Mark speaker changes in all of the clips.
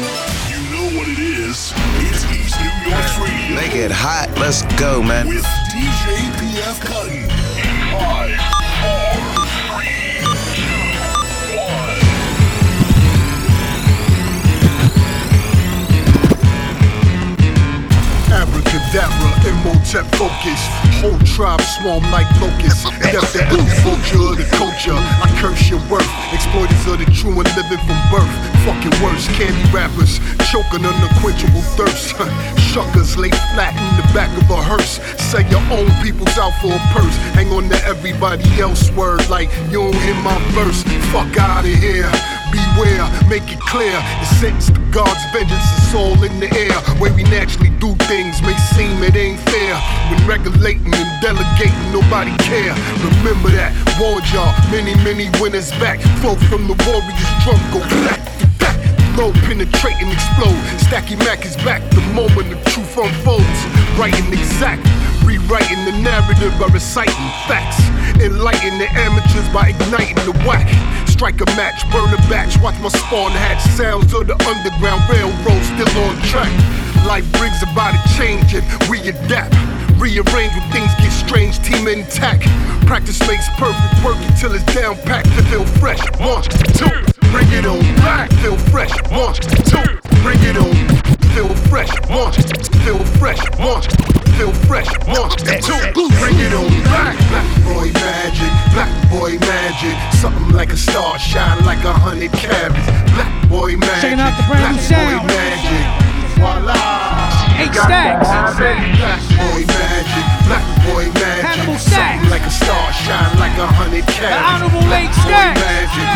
Speaker 1: know what it is. It's East New York's radio.
Speaker 2: Make it hot. Let's go, man.
Speaker 1: With DJ PF Cuttin. Five, four, three, two, one.
Speaker 3: Abracadabra, Imhotep focus. Whole tribe swarm like locusts. Death every vulture of the culture. I curse your worth. Exploiters of the true and living from birth. Fucking worse, candy rappers. Choking unquenchable thirst. Shuckers lay flat in the back of a hearse. Say your own people's out for a purse. Hang on to everybody else's word like you don't hear my verse. Fuck out of here beware, make it clear. The sentence to God's vengeance is all in the air. Way we naturally do things may seem it ain't fair. When regulating and delegating, nobody care. Remember that, warned y'all, many, many winners back. Flow from the warrior's drum, go back back. Low penetrate and explode. Stacky Mac is back the moment the truth unfolds. Right and exact, rewriting the narrative by reciting facts. Enlighten the amateurs by igniting the whack. Strike a match, burn a batch, watch my spawn hatch. Sounds of the underground railroad still on track. Life brings about a change and we adapt. Rearrange when things get strange, team intact. Practice makes perfect, work until it's down packed to feel fresh. One, two, bring it on back, feel fresh. One, two, bring it on, feel fresh. One, feel fresh. One, feel fresh. One, two, bring it on back. Black boy magic, black boy magic. Something like a star, shine like a hundred carats. Black boy magic,
Speaker 4: Checking out the brand new
Speaker 3: black
Speaker 4: sound.
Speaker 3: magic. Voila.
Speaker 4: H
Speaker 3: Stax. Black boy magic, black boy magic.
Speaker 4: Hannibal
Speaker 3: Something like a star, shine like a hundred carats.
Speaker 4: Honorable
Speaker 3: black
Speaker 4: Lake
Speaker 3: boy
Speaker 4: Stacks.
Speaker 3: magic,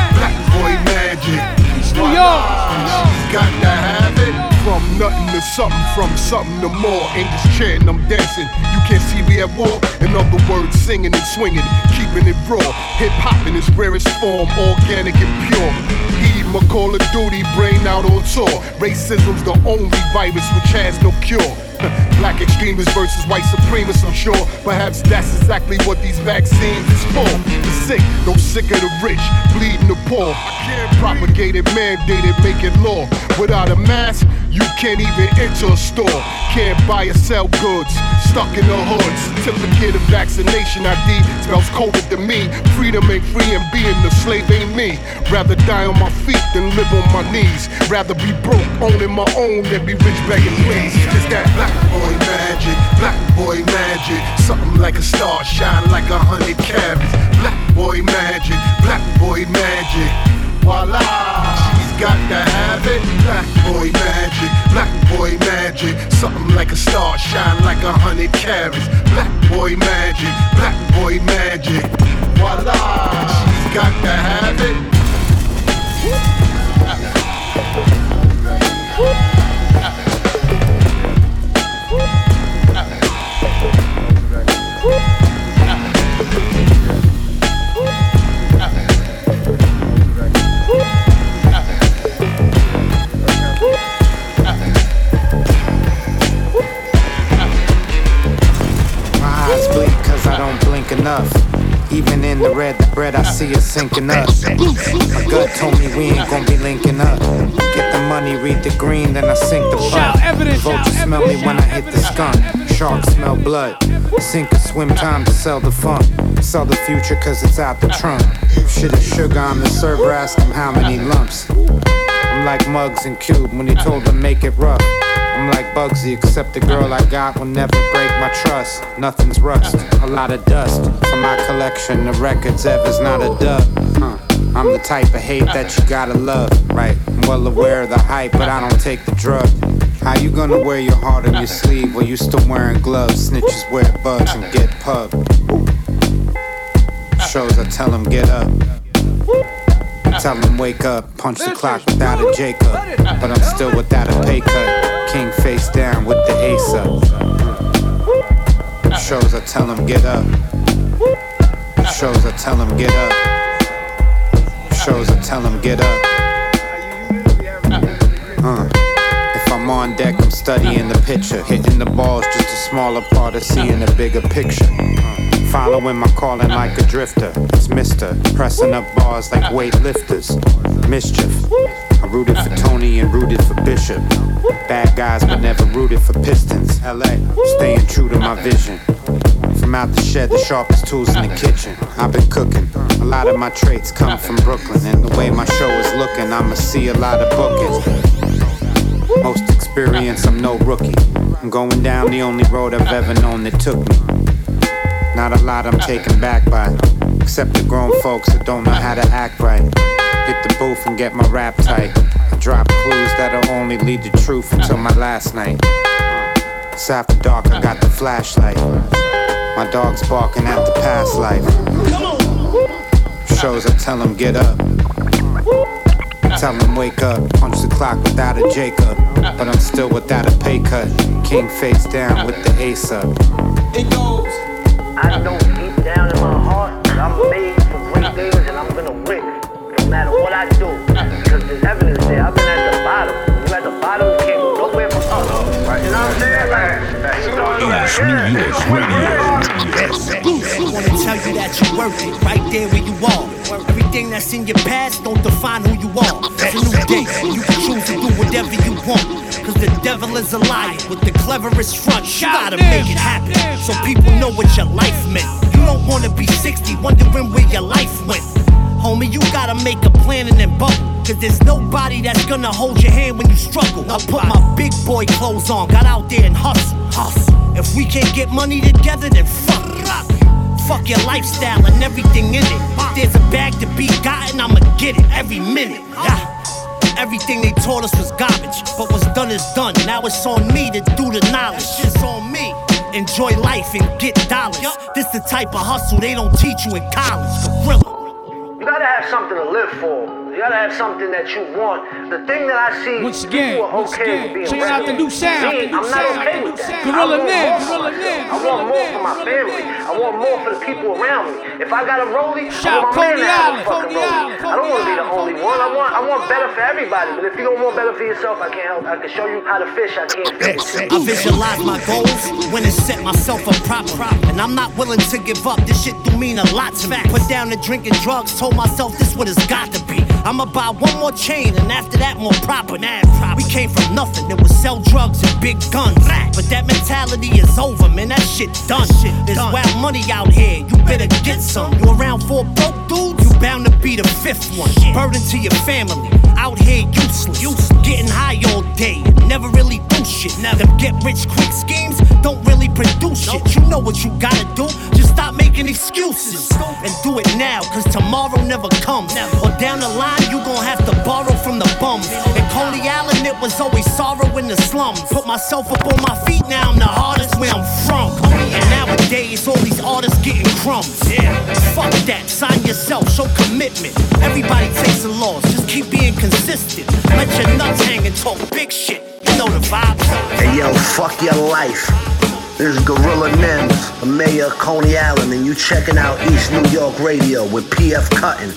Speaker 3: nothing to something, from something to more. Ain't just chanting, I'm dancing. You can't see me at war. In other words, singing and swinging, keeping it raw. Hip hop in its rarest form, organic and pure. Heed my call of duty, brain out on tour. Racism's the only virus which has no cure. Black extremists versus white supremacists, I'm sure. Perhaps that's exactly what these vaccines is for. The sick, those sick of the rich, bleeding the poor. Propagated, mandated, make it law. Without a mask, you can't even enter a store. Can't buy or sell goods. Stuck in the hood. Certificate of vaccination ID spells COVID to me. Freedom ain't free and being a slave ain't me. Rather die on my feet than live on my knees. Rather be broke, owning my own than be rich begging please. It's that black boy magic, black boy magic. Something like a star, shine like a hundred carats. Black boy magic, black boy magic. Voila, got to have it. Black boy magic, black boy magic. Something like a star, shine like a hundred carats. Black boy magic, black boy magic. Voila, she's got to have it.
Speaker 5: My enough. Even in the red, the bread I see is sinking up. My gut told me we ain't gonna be linking up. Get the money, read the green, then I sink the butt. Vultures smell me when I hit the skunk. Sharks smell blood. Sink or swim time to sell the funk. Sell the future cause it's out the trunk. Shit is sugar, I'm the server, ask him how many lumps. Like Mugs and Cube when he told them make it rough. I'm like Bugsy, except the girl I got will never break my trust. Nothing's rust, a lot of dust from my collection. The records ever's not a dub. Huh. I'm the type of hate that you gotta love, right? I'm well aware of the hype, but I don't take the drug. How you gonna wear your heart on your sleeve while you still wearing gloves? Snitches wear bugs and get pub. Shows I tell them get up. Tell them wake up, punch the clock without a Jacob. But I'm still without a pay cut. King face down with the ace up. Shows I tell them get up. Shows I tell them get up. Shows I tell them get up. Uh. If I'm on deck, I'm studying the picture. Hitting the balls just a smaller part of seeing the bigger picture. Following my calling like a drifter. It's Mister. Pressing up bars like weightlifters. Mischief. I rooted for Tony and rooted for Bishop. Bad guys, but never rooted for Pistons. LA, staying true to my vision. From out the shed, the sharpest tools in the kitchen. I've been cooking. A lot of my traits come from Brooklyn. And the way my show is looking, I'ma see a lot of bookings. Most experience, I'm no rookie. I'm going down the only road I've ever known that took me. Not a lot I'm taken back by, except the grown folks that don't know how to act right. Hit the booth and get my rap tight. I drop clues that'll only lead to truth until my last night. It's after dark, I got the flashlight. My dog's barking at the past life. Shows I tell him get up. Tell him wake up. Punch the clock without a Jacob. But I'm still without a pay cut. King face down with the ace up.
Speaker 4: It goes.
Speaker 6: I know deep down in my heart that I'm made for great things and I'm gonna win. No matter what I do. Because there's evidence there. I've been at the bottom. You at the bottom, you can't go nowhere but up. Right? You know what I'm saying? Like, like, you know what I'm
Speaker 1: East New York Radio.
Speaker 4: I wanna tell you that you're worth it, right there where you are. Everything that's in your past don't define who you are. It's a new day, and you can choose to do whatever you want. Cause the devil is a liar with the cleverest front. You gotta make it happen so people know what your life meant. You don't wanna be 60, wondering where your life went. Homie, you gotta make a plan and then bubble. Cause there's nobody that's gonna hold your hand when you struggle. I put my big boy clothes on, got out there and hustle. hustle. If we can't get money together, then fuck it. Fuck your lifestyle and everything in it. If there's a bag to be gotten, I'ma get it every minute. Yeah. Everything they taught us was garbage, but what's done is done. Now it's on me to do the knowledge. It's on me. Enjoy life and get dollars. This the type of hustle they don't teach you in college. Gorilla.
Speaker 6: You gotta have something to live for. You gotta have something that you want. The thing that I see
Speaker 7: Once again,
Speaker 6: people are
Speaker 7: once
Speaker 6: okay
Speaker 7: again,
Speaker 6: with being
Speaker 7: check out the new sound.
Speaker 6: Me, I'm not okay with that.
Speaker 7: Gorilla
Speaker 6: I want
Speaker 7: Nim,
Speaker 6: more for
Speaker 7: Gorilla
Speaker 6: myself. I want
Speaker 7: Gorilla
Speaker 6: more
Speaker 7: Nim,
Speaker 6: for my family.
Speaker 7: Nim.
Speaker 6: I want more for the people around me. If I got a rollie,
Speaker 7: Shout
Speaker 6: I want my man
Speaker 7: Coney
Speaker 6: to have a
Speaker 7: Island,
Speaker 6: fucking
Speaker 7: Coney
Speaker 6: rollie.
Speaker 7: Island,
Speaker 6: I don't want to be the only
Speaker 7: Coney
Speaker 6: one. I want I want better for everybody. But if you don't want better for yourself, I can't help. I can show you how to fish. I can't fish.
Speaker 4: I visualize my goals when and set myself up proper. And I'm not willing to give up. This shit do mean a lot to me. Put down the drinking drugs, told myself this what it's got to be. I'ma buy one more chain and after that more proper. We came from nothing. It was sell drugs and big guns. But that mentality is over, man. That shit done. There's wild money out here. You better get some. You around four broke dudes? You bound to be the fifth one. Burden to your family. Out here useless. Getting high all day. Never really do shit. Now Them get rich quick schemes don't really produce shit. You know what you gotta do. Just stop making excuses. And do it now, cause tomorrow never comes. Or down the line, you gon' have to borrow from the bums. In Coney Island, it was always sorrow in the slums. Put myself up on my feet, now I'm the hardest where I'm from. And nowadays, all these artists getting crumbs. Yeah, fuck that. Sign yourself, show commitment. Everybody takes a loss, just keep being consistent. Let your nuts hang and talk big shit. You know the vibes.
Speaker 8: Hey yo, fuck your life. This is Gorilla Nems, the mayor of Coney Island, and you checking out East New York Radio with PF Cuttin.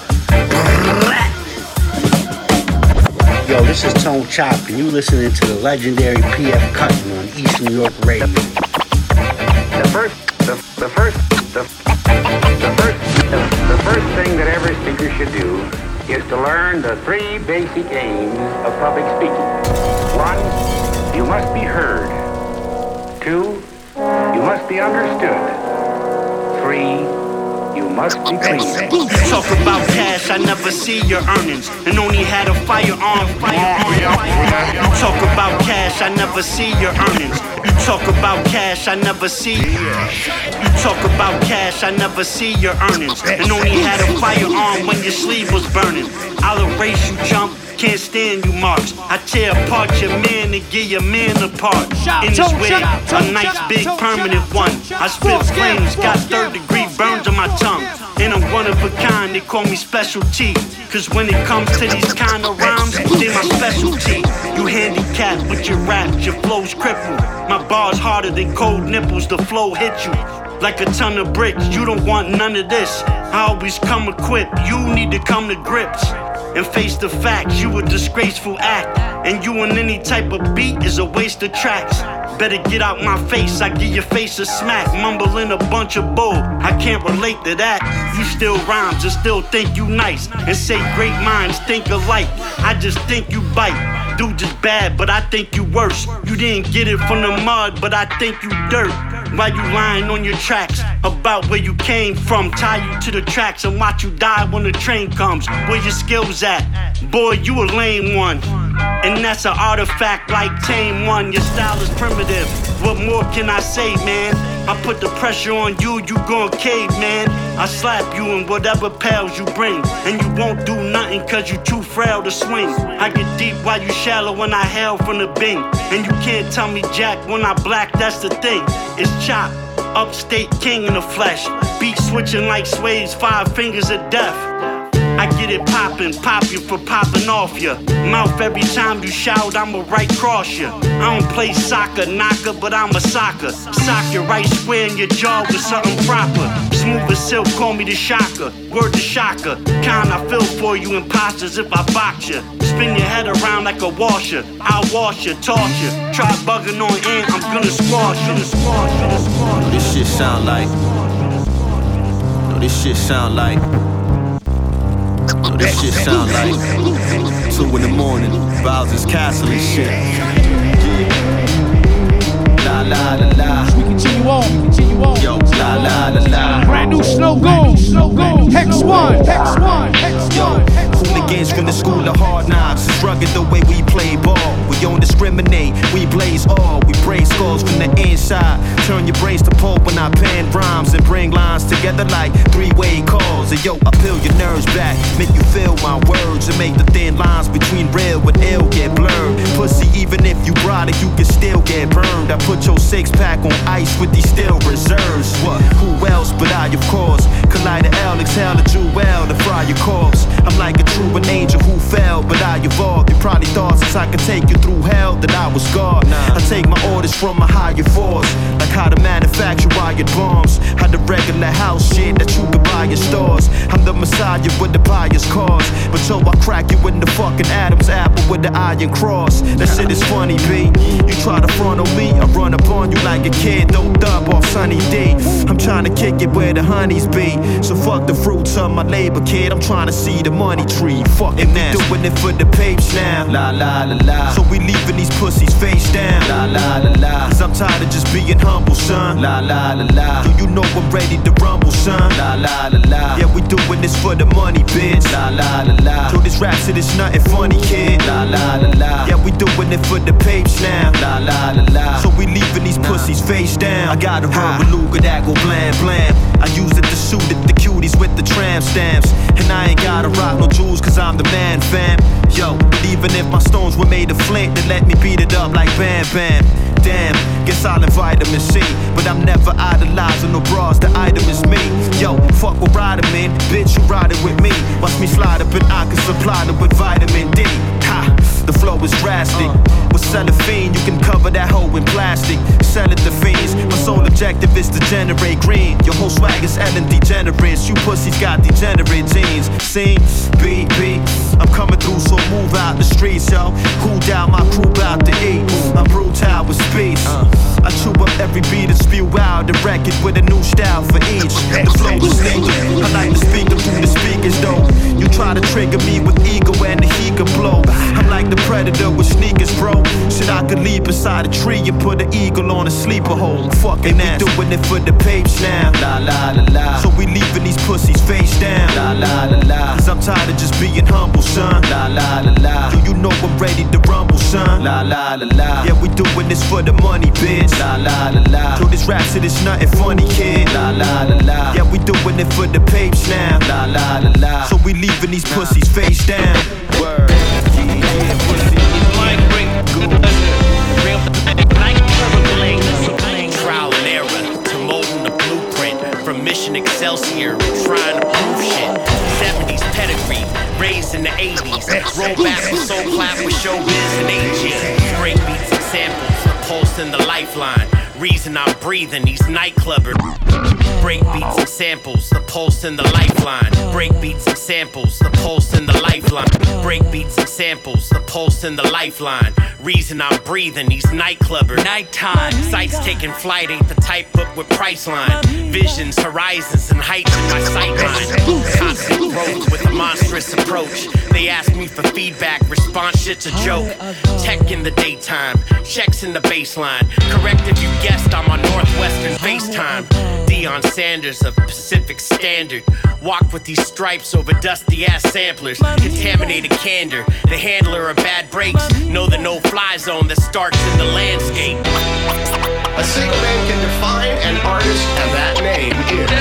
Speaker 8: Yo, this is Tone Chop, and you listening to the legendary PF Cuttin on East New York Radio.
Speaker 9: The first, the, the first, the, the first, the, the first thing that every speaker should do is to learn the three basic aims of public speaking. One, you must be heard. Two, you must be understood. Three, you must be.
Speaker 10: You talk about cash, I never see your earnings, and only had a firearm. firearm. You talk about cash, I never see your earnings. You talk about cash, I never see. You talk about cash, I never see your earnings, and only had a firearm when your sleeve was burning. I'll erase you, jump. Can't stand you marks. I tear apart your man and get your man apart. In this way, a nice big permanent one. I spit flames, got third degree burns on my tongue. And I'm one of a kind, they call me specialty. Cause when it comes to these kind of rhymes, they my specialty. You handicapped with your raps, your flow's crippled. My bars harder than cold nipples, the flow hit you. Like a ton of bricks, you don't want none of this. I always come equipped, you need to come to grips and face the facts. You a disgraceful act, and you on any type of beat is a waste of tracks. Better get out my face, I give your face a smack. Mumbling a bunch of bull, I can't relate to that. You still rhymes and still think you nice. And say great minds think alike. I just think you bite. Dude just bad, but I think you worse. You didn't get it from the mud, but I think you dirt. Why you lying on your tracks about where you came from? Tie you to the tracks and watch you die when the train comes. Where your skills at? Boy, you a lame one. And that's an artifact like Tame One. Your style is primitive. What more can I say, man? I put the pressure on you, you gon' cave, man. I slap you in whatever pals you bring. And you won't do nothing cause you too frail to swing. I get deep while you shallow when I hail from the bing. And you can't tell me jack when I black, that's the thing. It's chop. Upstate king in the flesh. Beat switching like sways, five fingers of death. I get it poppin', pop you for popping off ya. Mouth every time you shout, I'ma right cross ya. I don't play soccer, knocker, but I'm a soccer. Sock you right square in your jaw with something proper. Smooth as silk, call me the shocker. Word to shocker. Kind I feel for you imposters if I box ya. Spin your head around like a washer. I'll wash you, toss you. Try bugging on in, I'm gonna squash you.
Speaker 7: This shit sound like. No, this shit sound like. No, this shit sound like two in the morning, Bowser's Castle and shit. La la la la.
Speaker 11: We continue on, we continue on.
Speaker 7: Yo, la la la la.
Speaker 11: Brand new Snow Gold, Snowgoons. Hex one, Hex one, Hex one.
Speaker 7: From the school of hard knocks. It's rugged the way we play ball. We don't discriminate, we blaze all. We break scores from the inside. Turn your brains to pulp when I pen rhymes and bring lines together like three-way calls. And yo, I peel your nerves back, make you feel my words and make the thin lines between real and ill get blurred. Pussy, even if you brought it, you can still get burned. I put your six pack on ice with these steel reserves. What? Who else but I, of course? Collide the L, exhale the jewel to fry your corpse. I'm like a true an angel who fell, but I evolved. You probably thought since I could take you through hell that I was God. I take my orders from a higher force, like how to manufacture wired bombs. How the regular house shit that you could buy in stores. I'm the messiah with the pious cause. But so I crack you in the fucking Adam's apple with the iron cross. That shit is funny, B. You try to front on me, I run up on you like a kid. Don't dub off Sunny D. I'm trying to kick it where the honeys be. So fuck the fruits of my labor, kid. I'm trying to see the money tree. Fucking that. Doing it for the papes now. La la la la. So we leaving these pussies face down. La la la la. Cause I'm tired of just being humble, son. La la la la. Do you know I'm ready to rumble, son? La la la la. Yeah, we doing this for the money, bitch. La la la la. So this rap shit is nothing funny, kid. La la la la. Yeah, we doing it for the papes now. La la la la. So we leaving these pussies face down. I got a rubber Luger that go blam blam. I use it to shoot at the cuties with the tram stamps. And I ain't gotta rock no jewels cause I'm the man, fam. Yo, even if my stones were made of flint, then let me beat it up like Bam Bam. Damn, guess I'll invite vitamin C. But I'm never idolizing no bras, the item is me. Yo, fuck with ride 'em in, bitch, you riding with me. Watch me slide up and I can supply them with vitamin D. Ha, the flow is drastic. Uh. With cellophane, you can cover that hole in plastic. Sell it to fiends. My sole objective is to generate green. Your whole swag is Ellen degenerates. You pussies got degenerate genes. See, B, B. I'm coming through, so move out the streets, yo. Cool down, my crew bout to eat. I'm brutal with speed. Uh. I chew up every beat and spew out the record with a new style for each. The flow is lethal. I like to speak them through the speakers, though. You try to trigger me with ego and the heat can blow. I'm like the predator with sneakers, bro. Shit, I could leap inside a tree and put an eagle on a sleeper hole. Fucking ass. Doing it for the papes now. La la la la. So we leaving these pussies face down. La la la la. Cause I'm tired of just being humble, son. La la la la. Do you know I'm ready to rumble, son? La la la la. Yeah, we doing this for the money, bitch. La la la la. So this rap shit is nothing funny, kid. La la la la. Yeah, we doing it for the papes now. La la la la. So we leaving these pussies face down. Word. Yeah, yeah, pussy.
Speaker 12: Trial and error to molding the blueprint from Mission Excelsior, trying to prove shit. 70s pedigree, raised in the 80s. Roll back with soul clap with showbiz and AG. Break beats and samples, pulse in the lifeline.
Speaker 13: Reason I'm breathing, these nightclubbers. Break beats and samples, the pulse and the lifeline. Break beats and samples, the pulse and the lifeline. Break beats and samples, the pulse and the lifeline. Reason I'm breathing, these nightclubbers. Nighttime, sights taking flight ain't the type book with Priceline. Visions, horizons, and heights in my sightline. Constant growth with a monstrous approach. They ask me for feedback, response shit's a joke. Tech in the daytime, checks in the baseline. Correct if you guessed I'm on Northwestern FaceTime. Deion Sanders of Pacific Standard. Walk with these stripes over dusty ass samplers. Contaminated candor. The handler of bad breaks. Know the no fly zone that starts in the landscape.
Speaker 14: A single man can define an artist, and that name is.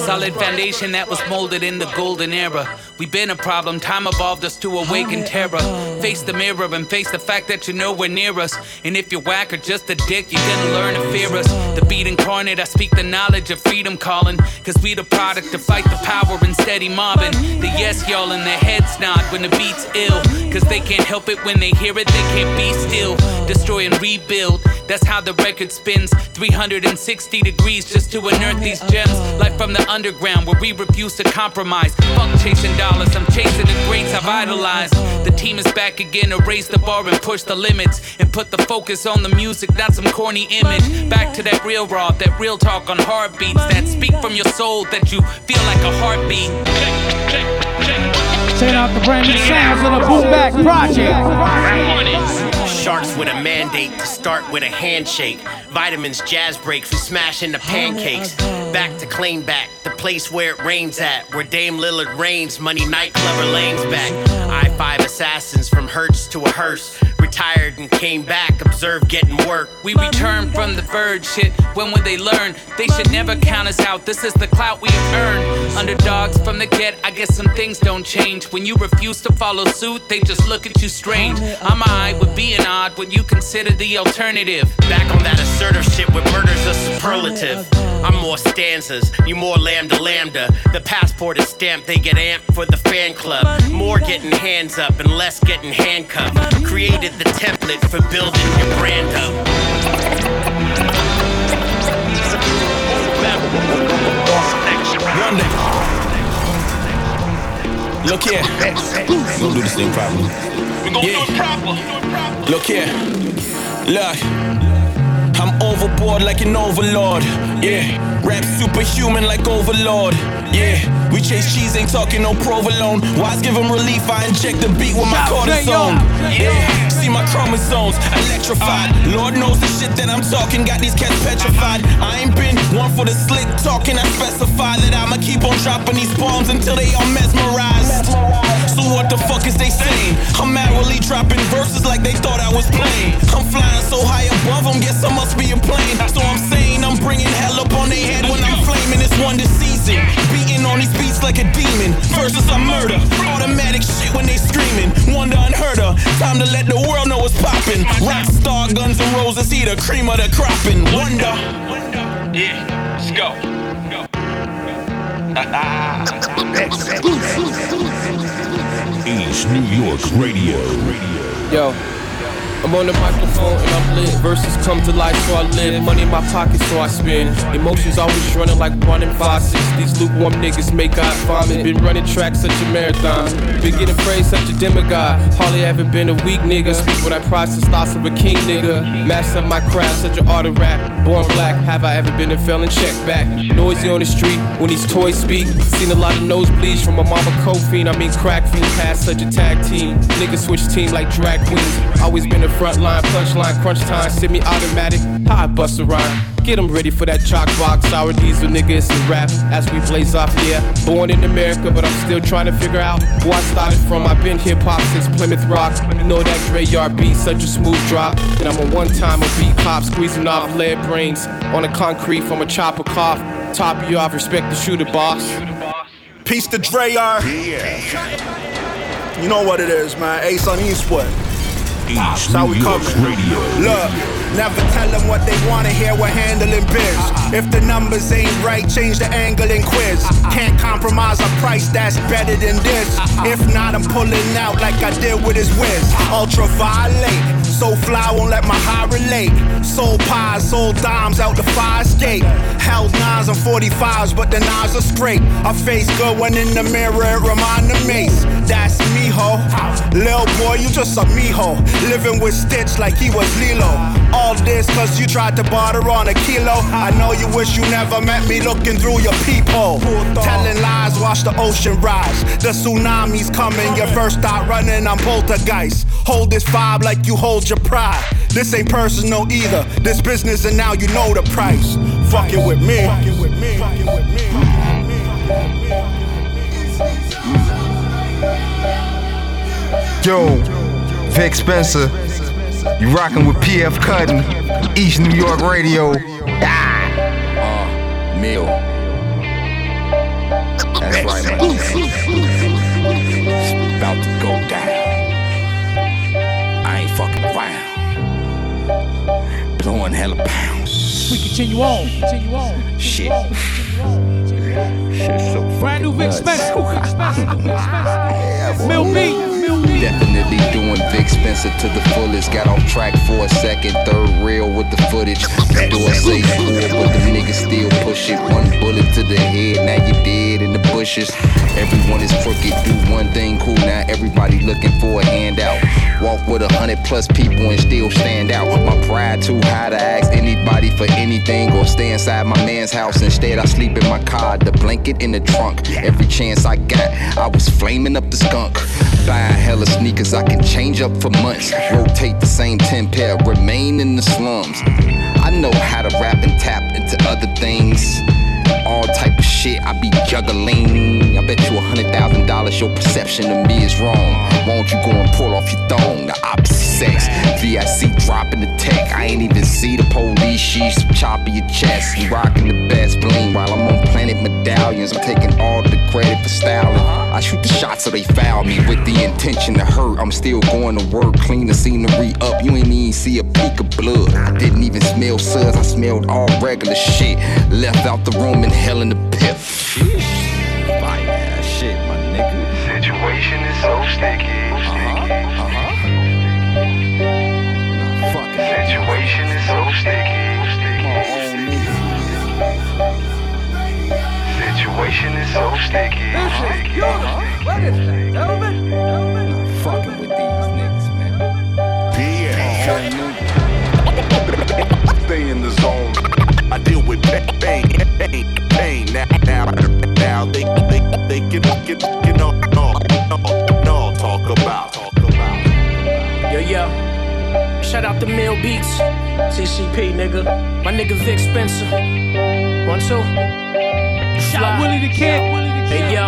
Speaker 15: Solid foundation that was molded in the golden era. We've been a problem, time evolved us to awaken terror. Face the mirror and face the fact that you're nowhere near us. And if you're whack or just a dick, you're gonna learn to fear us. The beat incarnate, I speak the knowledge of freedom calling. Cause we the product to fight the power and steady mobbing. The yes y'all in their heads nod when the beat's ill. Cause they can't help it when they hear it, they can't be still. Destroy and rebuild, that's how the record spins. 360 degrees just to unearth these gems. Like from the underground where we refuse to compromise. Fuck chasing dollars, I'm chasing the greats I've idolized. The team is back again to raise the bar and push the limits. And put the focus on the music, not some corny image. Back to that real raw, that real talk on heartbeats. That speak from your soul, that you feel like a heartbeat.
Speaker 11: Check out the brand new sounds of the Boom Bap Project.
Speaker 13: Sharks with a mandate to start with a handshake. Vitamins, jazz breaks, we smash into pancakes. Back to Claim Back, the place where it rains at. Where Dame Lillard reigns, money night clever lanes back. I five assassins from Hertz to a hearse. Retired and came back, observed getting work.
Speaker 15: We return from the verge, shit. When would they learn? They should never count us out. This is the clout we've earned. Underdogs from the get, I guess some things don't change. When you refuse to follow suit, they just look at you strange. I'm alright with being odd when you consider the alternative.
Speaker 13: Back on that assertive shit with murder's a superlative. I'm more stanzas, you more lambda lambda. The passport is stamped, they get amped for the fan club. More getting hands up and less getting handcuffed. Created the template for building your brand up.
Speaker 16: Look here. We gonna do this thing properly. We gonna yeah. do it proper. Look here. Look. Overboard like an overlord. Yeah. Rap superhuman like overlord. Yeah. We chase cheese, ain't talking no provolone. Wise give them relief, I inject the beat with my cortisone. Yeah. See my chromosomes electrified. Lord knows the shit that I'm talking got these cats petrified. I ain't been one for the slick talking. I specify that I'ma keep on dropping these bombs until they all mesmerized. So what the fuck is they saying? I'm merrily dropping verses like they thought I was playing. I'm flying so high above them, guess I must be a plane. So I'm saying I'm bringing hell up on their head when I'm flaming. It's one this season. Beating on these beats like a demon. Versus I murder. Automatic shit when they screaming. Wonder unheard of. Time to let the world know what's popping. Rockstar Guns and Roses, he the cream of the cropping. Wonder.
Speaker 17: Yeah, let's go.
Speaker 1: East New York Radio.
Speaker 18: Yo. I'm on the microphone and I'm lit. Verses come to life, so I live. Money in my pocket, so I spend. Emotions always running like one in five, six. These lukewarm niggas make God vomit. Been running tracks such a marathon. Been getting praised such a demigod. Hardly ever been a weak nigga. Speak what I process, thoughts of a king nigga. Master up my craft, such an art of rap. Born black, have I ever been a felon? Check back. Noisy on the street when these toys speak. Seen a lot of nosebleeds from a mama fiend. I mean crack fiend past such a tag team. Niggas switch team like drag queens. Always been a front line, punchline, crunch time, semi automatic. High I bust a rhyme. Get them ready for that chalk box, sour diesel nigga, it's a rap. As we blaze off, yeah. Born in America, but I'm still trying to figure out where I started from. I've been hip hop since Plymouth Rock. You know that Dray Yard beat, such a smooth drop. And I'm a one time a beat cop, squeezing off lead brains on the concrete from a chopper cough. Top you off, respect the shooter boss.
Speaker 19: Peace to Dray Yard. You know what it is, man. Asun Eastwood. How we coming.
Speaker 1: Radio.
Speaker 19: Look, never tell them what they wanna hear. We're handling biz. If the numbers ain't right, change the angle and quiz. Can't compromise a price that's better than this. If not, I'm pulling out like I did with his whiz. Ultraviolet. So fly, won't let my high relate. Sold pies, sold dimes out the fire escape. Held nines and 45s, but the nines are straight. I face good when in the mirror, it remind the mace. That's me, ho. Lil boy, you just a me, ho. Living with Stitch like he was Lilo. All this cause you tried to barter on a kilo. I know you wish you never met me looking through your peephole. Telling lies, watch the ocean rise. The tsunami's coming, your first start running, I'm poltergeist. Hold this vibe like you hold your pride. This ain't personal either. This business, and now you know the price. Fucking with me. With me. With me.
Speaker 2: Yo, Vic Spencer, you rocking with PF Cuttin, East New York Radio. Ah.
Speaker 20: Uh, Mil. That's right, man. It's about to go down. I ain't fucking around. Blowing hella pounds.
Speaker 11: We continue on. Continue on.
Speaker 20: Shit.
Speaker 11: Shit's so Brand new Vic Spencer. Mil B.
Speaker 21: Definitely doing Vic Spencer to the fullest. Got off track for a second, third reel with the footage. The door say cool, but the niggas still push it. One bullet to the head, now you dead in the bushes. Everyone is crooked, do one thing cool, now everybody looking for a handout. Walk with a hundred plus people and still stand out. My pride too high to ask anybody for anything or stay inside my man's house. Instead, I sleep in my car, the blanket in the trunk. Every chance I got, I was flaming up the skunk. Buying hella sneakers I can change up for months. Rotate the same 10 pair, remain in the slums. I know how to rap and tap into other things. All type of shit I be juggling. I bet you a hundred thousand dollars your perception of me is wrong. Won't you go and pull off your thong? The opposite sex. VIC dropping the tech. I ain't even see the police. She's chopping your chest. You rocking the best bling while I'm on planet medallions. I'm taking all the credit for styling. I shoot the shots so they foul me with the intention to hurt. I'm still going to work, clean the scenery up. You ain't even see a peak of blood. I didn't even smell suds. I smelled all regular shit. Left out the room in hell in the pit. Fire ass shit, my nigga.
Speaker 22: Situation is so sticky. Uh-huh, uh-huh. Situation is so sticky. Situation is so sticky.
Speaker 20: What is that? Elvis? Fucking with these niggas, man.
Speaker 23: Stay in the zone. I deal with pain, pain, pain, pain. Now, now, now they, they, they can, can, can, no, no, no, no, talk about.
Speaker 24: Yo, yo. Shout out to Mil Beats. TCP, nigga. My nigga Vic Spencer. One, two.
Speaker 11: Shout Willie the Kid.
Speaker 24: Hey, yo.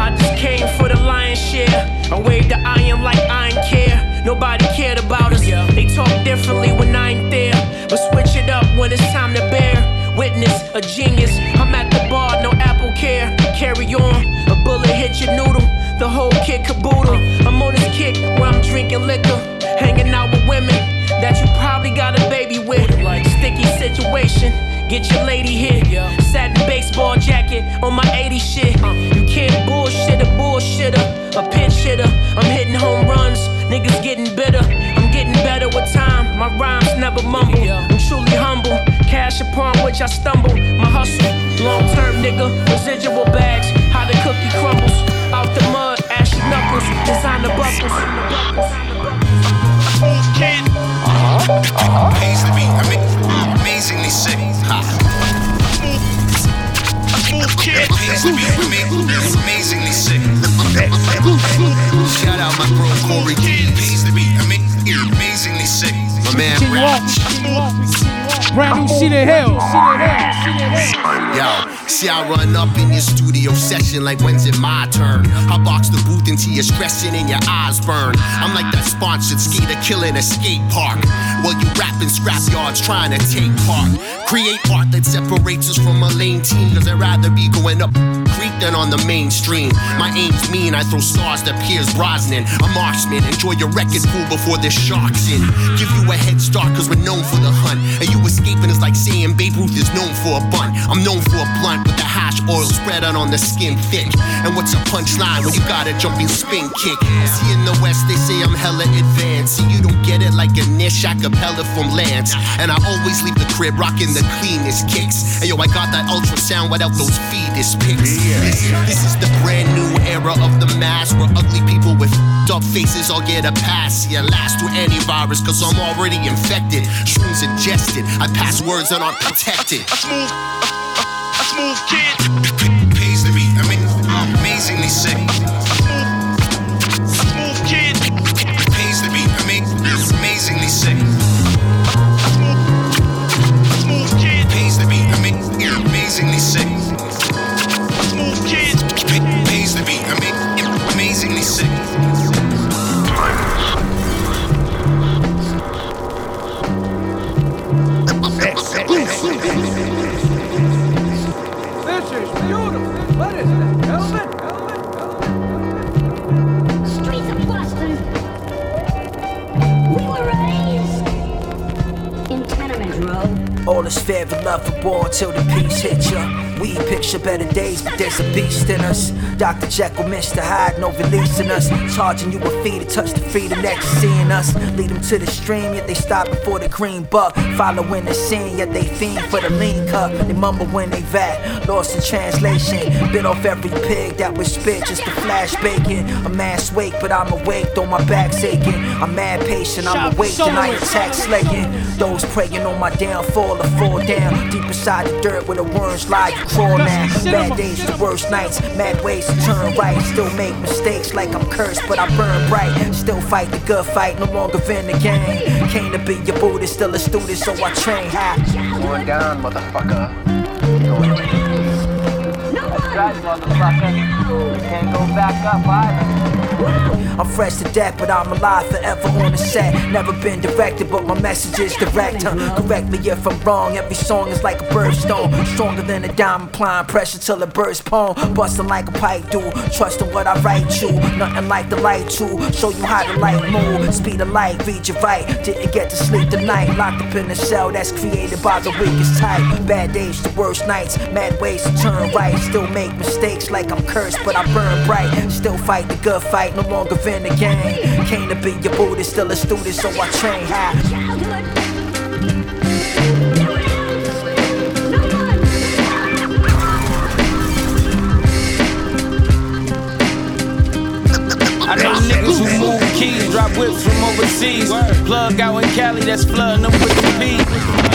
Speaker 24: I just came for the lion's share. I waved the iron like I ain't care. Nobody cared about us. They talk differently when I ain't there. But switch it up when it's time to bear. Witness a genius. I'm at the bar, no Apple care. Carry on. A bullet hit your noodle. The whole kit caboodle. I'm on this kick where I'm drinking liquor. Hanging out with women that you probably got a baby with. Like sticky situation. Get your lady here. Yeah. Satin baseball jacket on my 80 shit. Uh. You can't bullshit a bullshitter, a pinch hitter. I'm hitting home runs. Niggas getting bitter. I'm getting better with time. My rhymes never mumble. I'm truly humble. Cash upon which I stumble. My hustle, long term nigga. Residual bags. How the cookie crumbles. Out the mud, ashy knuckles. Designer buckles.
Speaker 2: Amazingly sick. Amazingly sick. Shout out my bro Corey amazingly sick. My man
Speaker 11: Continue on.
Speaker 2: Rich.
Speaker 11: Continue. Brand new Cedar Hill. Cedar Hill. Cedar Hill.
Speaker 25: Yo, see I run up in your studio session like when's it my turn? I box the booth into your stressing and your eyes burn. I'm like that sponsored skater killing a skate park. While you rapping scrap yards trying to take part. Create art that separates us from a lame team, cause I'd rather be going up than on the mainstream. My aim's mean, I throw stars that Pierce Brosnan. A marksman, enjoy your record pool before the sharks in. Give you a head start, cause we're known for the hunt. And you escaping is like saying Babe Ruth is known for a bun. I'm known for a blunt with the hash oil spread out on the skin thick. And what's a punchline when you got a jumping spin kick? See, in the West, they say I'm hella advanced. See, you don't get it like a niche acapella from Lance. And I always leave the crib rocking the cleanest kicks. And yo, I got that ultrasound without those fetus pics. This, this is the brand new era of the mass where ugly people with up faces all get a pass. Yeah, last to any virus, cause I'm already infected. Shrooms ingested, I pass words that aren't protected.
Speaker 26: A smooth, a, a, a smooth kid. Pays to be, I mean, amazingly sick.
Speaker 27: All is fair and love for war until the peace hits ya. We picture better days, but there's a beast in us. Dr. Jekyll, Mr. Hyde, no releasing us. Charging you a fee to touch the freedom that you're seeing us. Lead them to the stream, yet they stop before the green buck. Following the scene, yet they fiend for the lean cup. They mumble when they vat, lost in translation. Bit off every pig that was spit just to flash bacon. A man's wake, but I'm awake, though my back's aching. I'm mad patient, I'm awake, and I attack slaying. Those praying on my downfall or fall down. Deep inside the dirt where the worms lie, crawl now. Bad days, the worst nights, mad ways to turn right. Still make mistakes like I'm cursed, but I burn bright. Still fight the good fight, no longer in the game. Came to be your Buddha, still a student, so I train high.
Speaker 28: Going down, motherfucker. Going That's right, motherfucker. We can't go back up either.
Speaker 27: I'm fresh to death, but I'm alive forever on the set. Never been directed, but my message is direct. Huh? Correct me if I'm wrong. Every song is like a birthstone, stronger than a diamond, applying pressure till it bursts poem. Busting like a pipe do, trusting what I write you. Nothing like the light to show you how the light move. Speed of light, read your right. Didn't get to sleep tonight, locked up in a cell that's created by the weakest type. Bad days, the worst nights, mad ways to turn right. Still make mistakes like I'm cursed, but I burn bright. Still fight the good fight, no longer in the game. Came to be your Buddhist, still a student, so I train high.
Speaker 29: I know niggas who move keys, drop whips from overseas. Plug out in Cali, that's flooding them with the beat.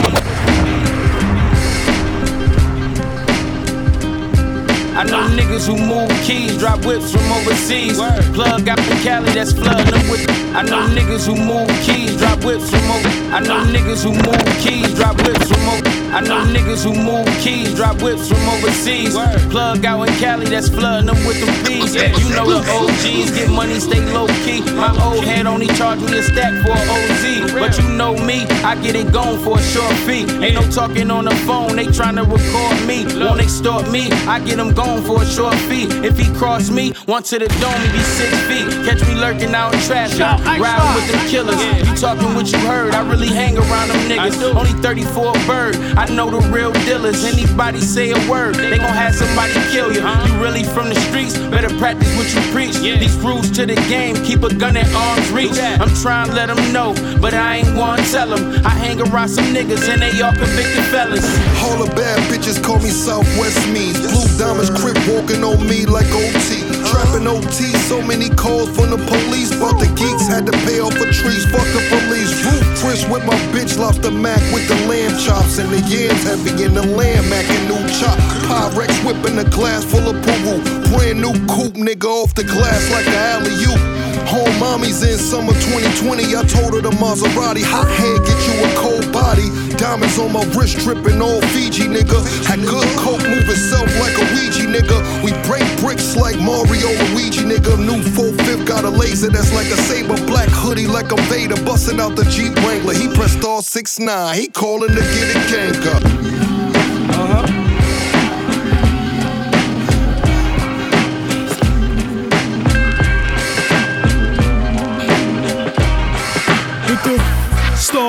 Speaker 29: I know niggas who move keys, drop whips from overseas. Plug out in Cali, that's flooding them with. I know niggas who move keys, drop whips from over. I know niggas who move keys, drop whips from over. I know niggas who move keys, drop whips from overseas. Plug out in Cali, that's flooding them with them bees. You know the OGs get money, stay low My old head only charge me a stack for a OZ. But you know me, I get it gone for a short fee. Ain't no talking on the phone, they tryna record me. Won't extort me, I get them gone for a short fee. If he cross me, once to the dome, he be six feet. Catch me lurking out in traffic, riding with the killers. You talking what you heard, I really hang around them niggas. Only 34 bird, I know the real dealers. Anybody say a word, they gon' have somebody kill you. You really from the streets, better practice what you preach. These rules to the game, keep a gun at arm's reach. I'm trying to let them know, but I ain't wanna tell them. I hang around some niggas and they all convicted fellas.
Speaker 3: All the bad bitches call me Southwest Means. Blue diamonds crib walking on me like OT. Uh-huh. Trapping OT, so many calls from the police. But the geeks had to pay off for trees. Fuck the police. Root Chris with my bitch lobster mac with the lamb chops. And the yams heavy in the lamb mac and new chop. Pyrex whipping a glass full of poo Brand new coupe, nigga, off the glass like a alley oop. Home mommy's in summer 2020. I told her the Maserati hot head get you a cold body. Diamonds on my wrist dripping all Fiji, nigga. Had good coke move itself like a Ouija, nigga. We break bricks like Mario Luigi, nigga. New 4-5 got a laser that's like a saber. Black hoodie like a Vader. Busting out the Jeep Wrangler. He pressed all 6 9 He calling to get a gang up.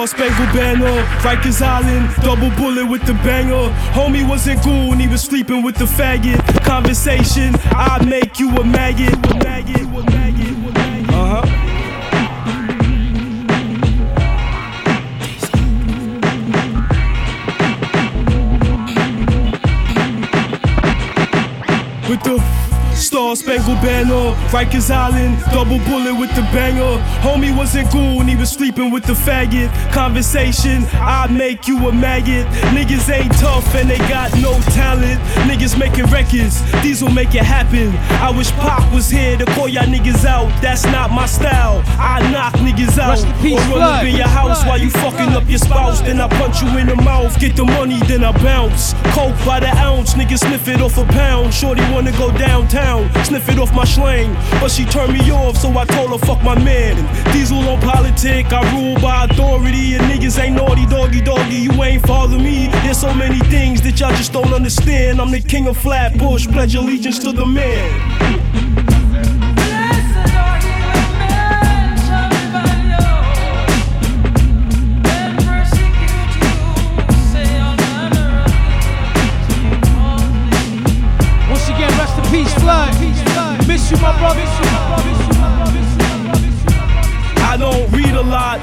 Speaker 30: Star Spangled Banner, Rikers Island, double bullet with the banger. Homie wasn't and he was sleeping with the faggot. Conversation, I make you a maggot. Uh huh. With the Star Spangled Banner, Rikers Island, double bullet with the banger. Homie wasn't cool and he was sleeping with the faggot. Conversation, I make you a maggot. Niggas ain't tough and they got no talent. Niggas making records, these will make it happen. I wish Pop was here to call y'all niggas out. That's not my style. I knock niggas out.
Speaker 11: Rest in peace,
Speaker 30: or run up in your house while you fucking up your spouse. Then I punch you in the mouth. Get the money, then I bounce. Coke by the ounce, niggas sniff it off a pound. Shorty wanna go downtown, sniff it off my slang. But she turned me off, so I told her fuck my man. And Diesel on politic, I rule by authority. And niggas ain't naughty, doggy, doggy. You ain't father me. There's so many things that y'all just don't understand. I'm the king of Flatbush, pledge allegiance to the man.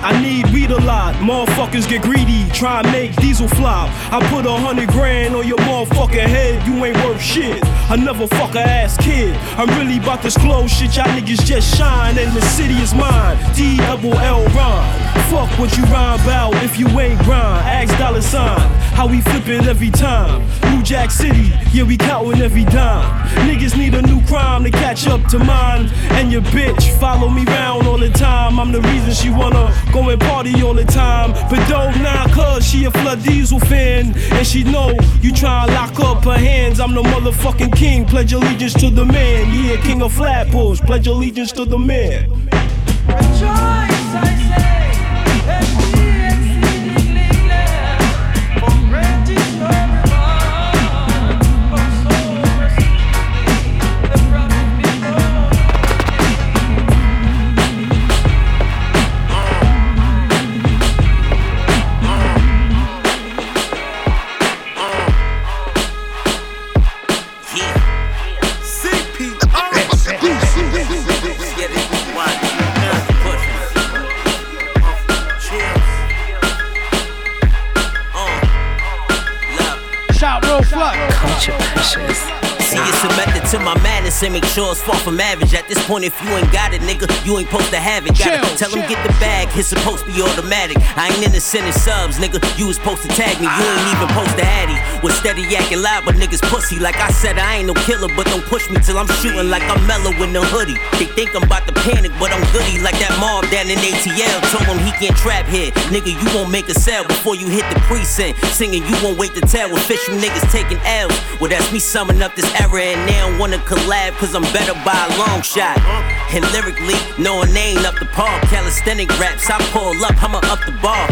Speaker 30: I need weed a lot. Motherfuckers get greedy, try and make diesel flop. I put a hundred grand on your motherfucking head, you ain't worth shit. I never fuck a ass kid. I'm really about this close shit, y'all niggas just shine, and the city is mine. D double L rhyme. Fuck what you rhyme about if you ain't grind. Ask dollar sign, how we flip it every time. New Jack City, yeah, we counting every dime. Niggas need a new crime to catch up to mine. And your bitch follow me round all the time. I'm the reason she wanna go and party all the time. But don't nah, cause she a Flood Diesel fan. And she know you try and lock up her hands. I'm the motherfucking king. Pledge allegiance to the man. Yeah, king of Flatbush. Pledge allegiance to the man.
Speaker 31: And make sure it's far from average. At this point, if you ain't got it, nigga, you ain't supposed to have it. Gotta
Speaker 11: Chill,
Speaker 31: tell him get the bag, it's supposed to be automatic. I ain't in the sending subs, nigga. You was supposed to tag me, you ain't even supposed to addy. Was steady acting loud, but niggas pussy. Like I said, I ain't no killer, but don't push me till I'm shooting like I'm mellow in the hoodie. They think I'm about to panic, but I'm goody like that mob down in ATL. Told him he can't trap here. Nigga, you won't make a sale before you hit the precinct. Singing, you won't wait to tell. Official niggas taking L's. Well, that's me summing up this era, and they don't wanna collab, cause I'm better by a long shot. And lyrically, knowing they ain't up the par. Calisthenic raps, I pull up, I'ma up the bar.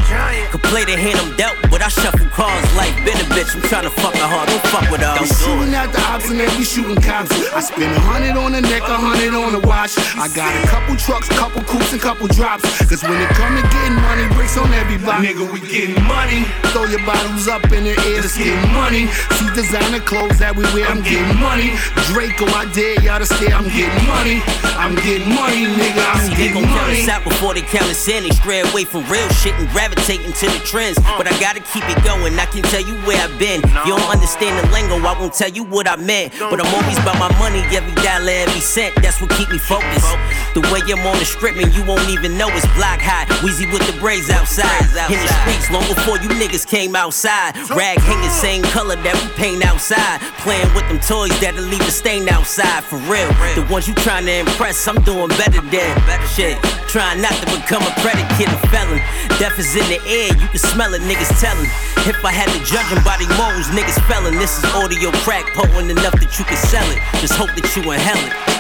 Speaker 31: Could play the hand I'm dealt, but I shuffle cards like been a bitch. I'm tryna fuck her hard, don't fuck with her.
Speaker 32: I'm shooting at the ops and they be shooting cops. I spend a hundred on the neck, a hundred on the watch. I got a couple trucks, couple coops, and couple drops. Cause when it come to getting money, bricks on everybody. Nigga, we getting money. Throw your bottles up in the air, let's get money. See designer clothes that we wear, I'm getting money. Draco, I dare y'all to stare, I'm getting money. I'm getting money, nigga, I'm
Speaker 31: See, they gon' count us out before they count us in. They stray away from real shit and gravitating to the trends. Uh. But I gotta keep it going. I can tell you where I've been. You don't understand the lingo, I won't tell you what I meant. But I'm always about my money, every dollar, every cent. That's what keep me focused. The way I'm on the strip, man, you won't even know it's block high. Wheezy with the braids outside. In the streets, long before you niggas came outside. Rag hanging same color that we paint outside. Playing with them toys that'll leave a stain outside. For real. The ones you trying to impress, I'm doing better than. better Shit. Trying not to become a predicate, a felon. Death is in the air, you can smell it, niggas tellin'. If I had to judge them by their morals, niggas felon. This is audio crack, potent enough that you can sell it. Just hope that you inhale it.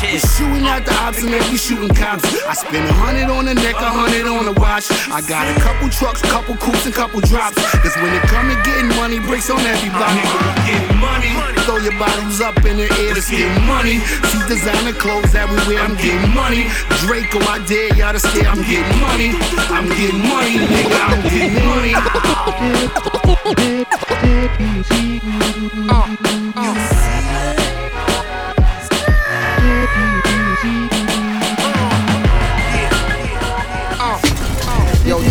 Speaker 32: We shooting at the ops and they be shooting cops. I spend a hundred on the neck, a hundred on the watch. I got a couple trucks, couple coops, and couple drops. Cause when it come to getting money, bricks on every block. Uh-huh. Nigga, we getting money. Throw your bottles up in the air, to getting money. See designer clothes everywhere, I'm getting money. Draco, I dare y'all to stay, I'm getting money. I'm getting money, nigga, I'm getting money. Uh, uh.
Speaker 11: Yo,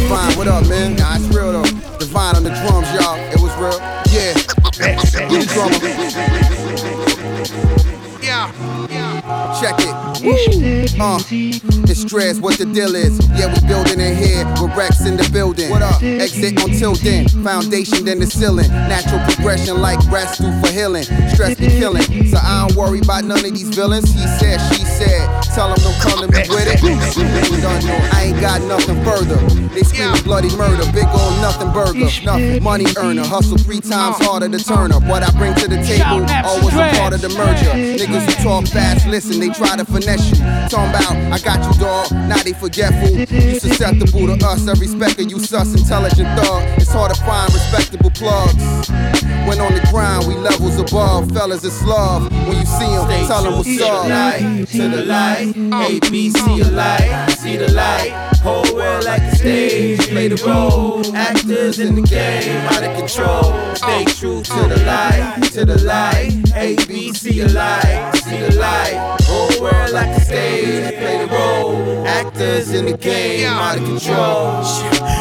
Speaker 11: Divine, what up, man? Nah, it's real though. Divine on the drums, y'all. It was real. Yeah. You the drummer.
Speaker 32: Yeah.
Speaker 11: Check it. Uh, it's stress, what the deal is. Yeah, we building in here with REKS in the building. What up? Exit until then. Foundation then the ceiling. Natural progression like rest through for healing. Stress be killing. So I don't worry about none of these villains. He said, she. Tell them don't come to me with it. Done know I ain't got nothing further. They scream bloody murder. Big old nothing burger. Nothing. Money earner. Hustle three times harder to turn up. What I bring to the table always a part of the merger. Niggas who talk fast, listen, they try to finesse you. Talking about, I got you, dog. Now they forgetful. You susceptible to us. I respect you, sus, intelligent thug. It's hard to find respectable plugs. When on the grind, we levels above. Fellas, it's love. When you see them, tell them what's up.
Speaker 7: To the light, A, B, light, see the light. Whole world like a stage, play the role. Actors in the game, out of control. Stay true to the light, to the light. A, B, C, a light, see the light. Whole world like a stage, play the role. In the game, out of control.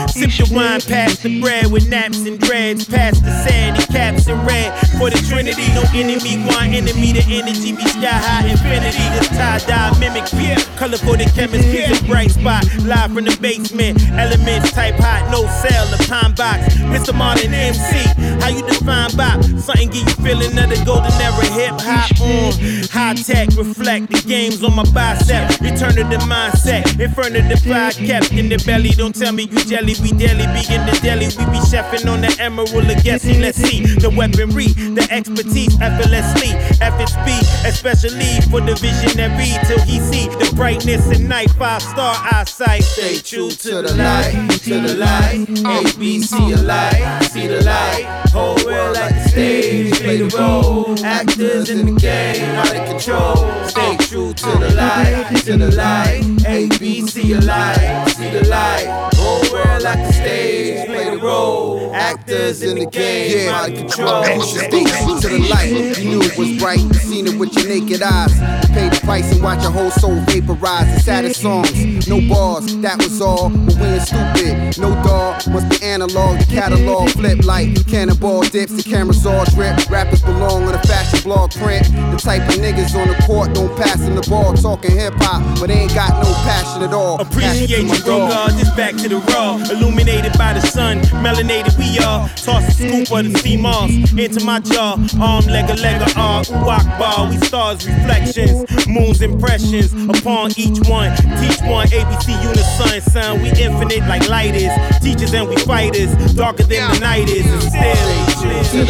Speaker 33: Sip the wine, pass the bread with naps and dreads. Pass the sandy caps and red. For the trinity, no enemy, one enemy. The energy be sky high, infinity. The tie dye mimic, yeah. Colorful the chemist, is a bright spot. Live from the basement. Elements type hot, no cell, the pine box. Mr. Martin MC, how you define bop? Something give you feeling of the golden era hip hop on. High tech, reflect the games on my bicep. Return to the mindset. In front of the fire kept in the belly. Don't tell me you jelly, we daily be in the deli. We be chefing on the emerald of guessing. Let's see the weaponry, the expertise effortlessly. FSB, especially for the visionary till he see the brightness in night. Five star eyesight.
Speaker 7: Stay true to the light, to the light. A, B, C, a light, see the light. Whole world like the stage, play the role. Actors in the game, out of control. Stay true to the light, to the light. A, B, C, a light, see the light. World like the stage, play the role. Actors in the game,
Speaker 11: Yeah,
Speaker 7: out of control.
Speaker 11: Stay true to the light. You knew it was right. You seen it with your naked eyes. You paid the price and watch your whole soul vaporize. The saddest songs, no bars, that was all. But we ain't stupid. No dog, must be analog. The catalog flip like cannonball dips. The cameras all drip. Rappers belong on a fashion blog print. The type of niggas on the court don't pass in the ball. Talking hip hop, but they ain't got no passion at all.
Speaker 33: Appreciate
Speaker 11: Passion to
Speaker 33: you, bro.
Speaker 11: dog.
Speaker 33: God, this back to the raw. Illuminated by the sun, melanated we are. Toss a scoop of the sea moss into my jaw. Arm, leg, a leg, a R. Walk bar, we stars, reflections, moons, impressions upon each one. Teach one, ABC unison, son. We infinite like light is. Teachers and we fighters, darker than the night is. And still,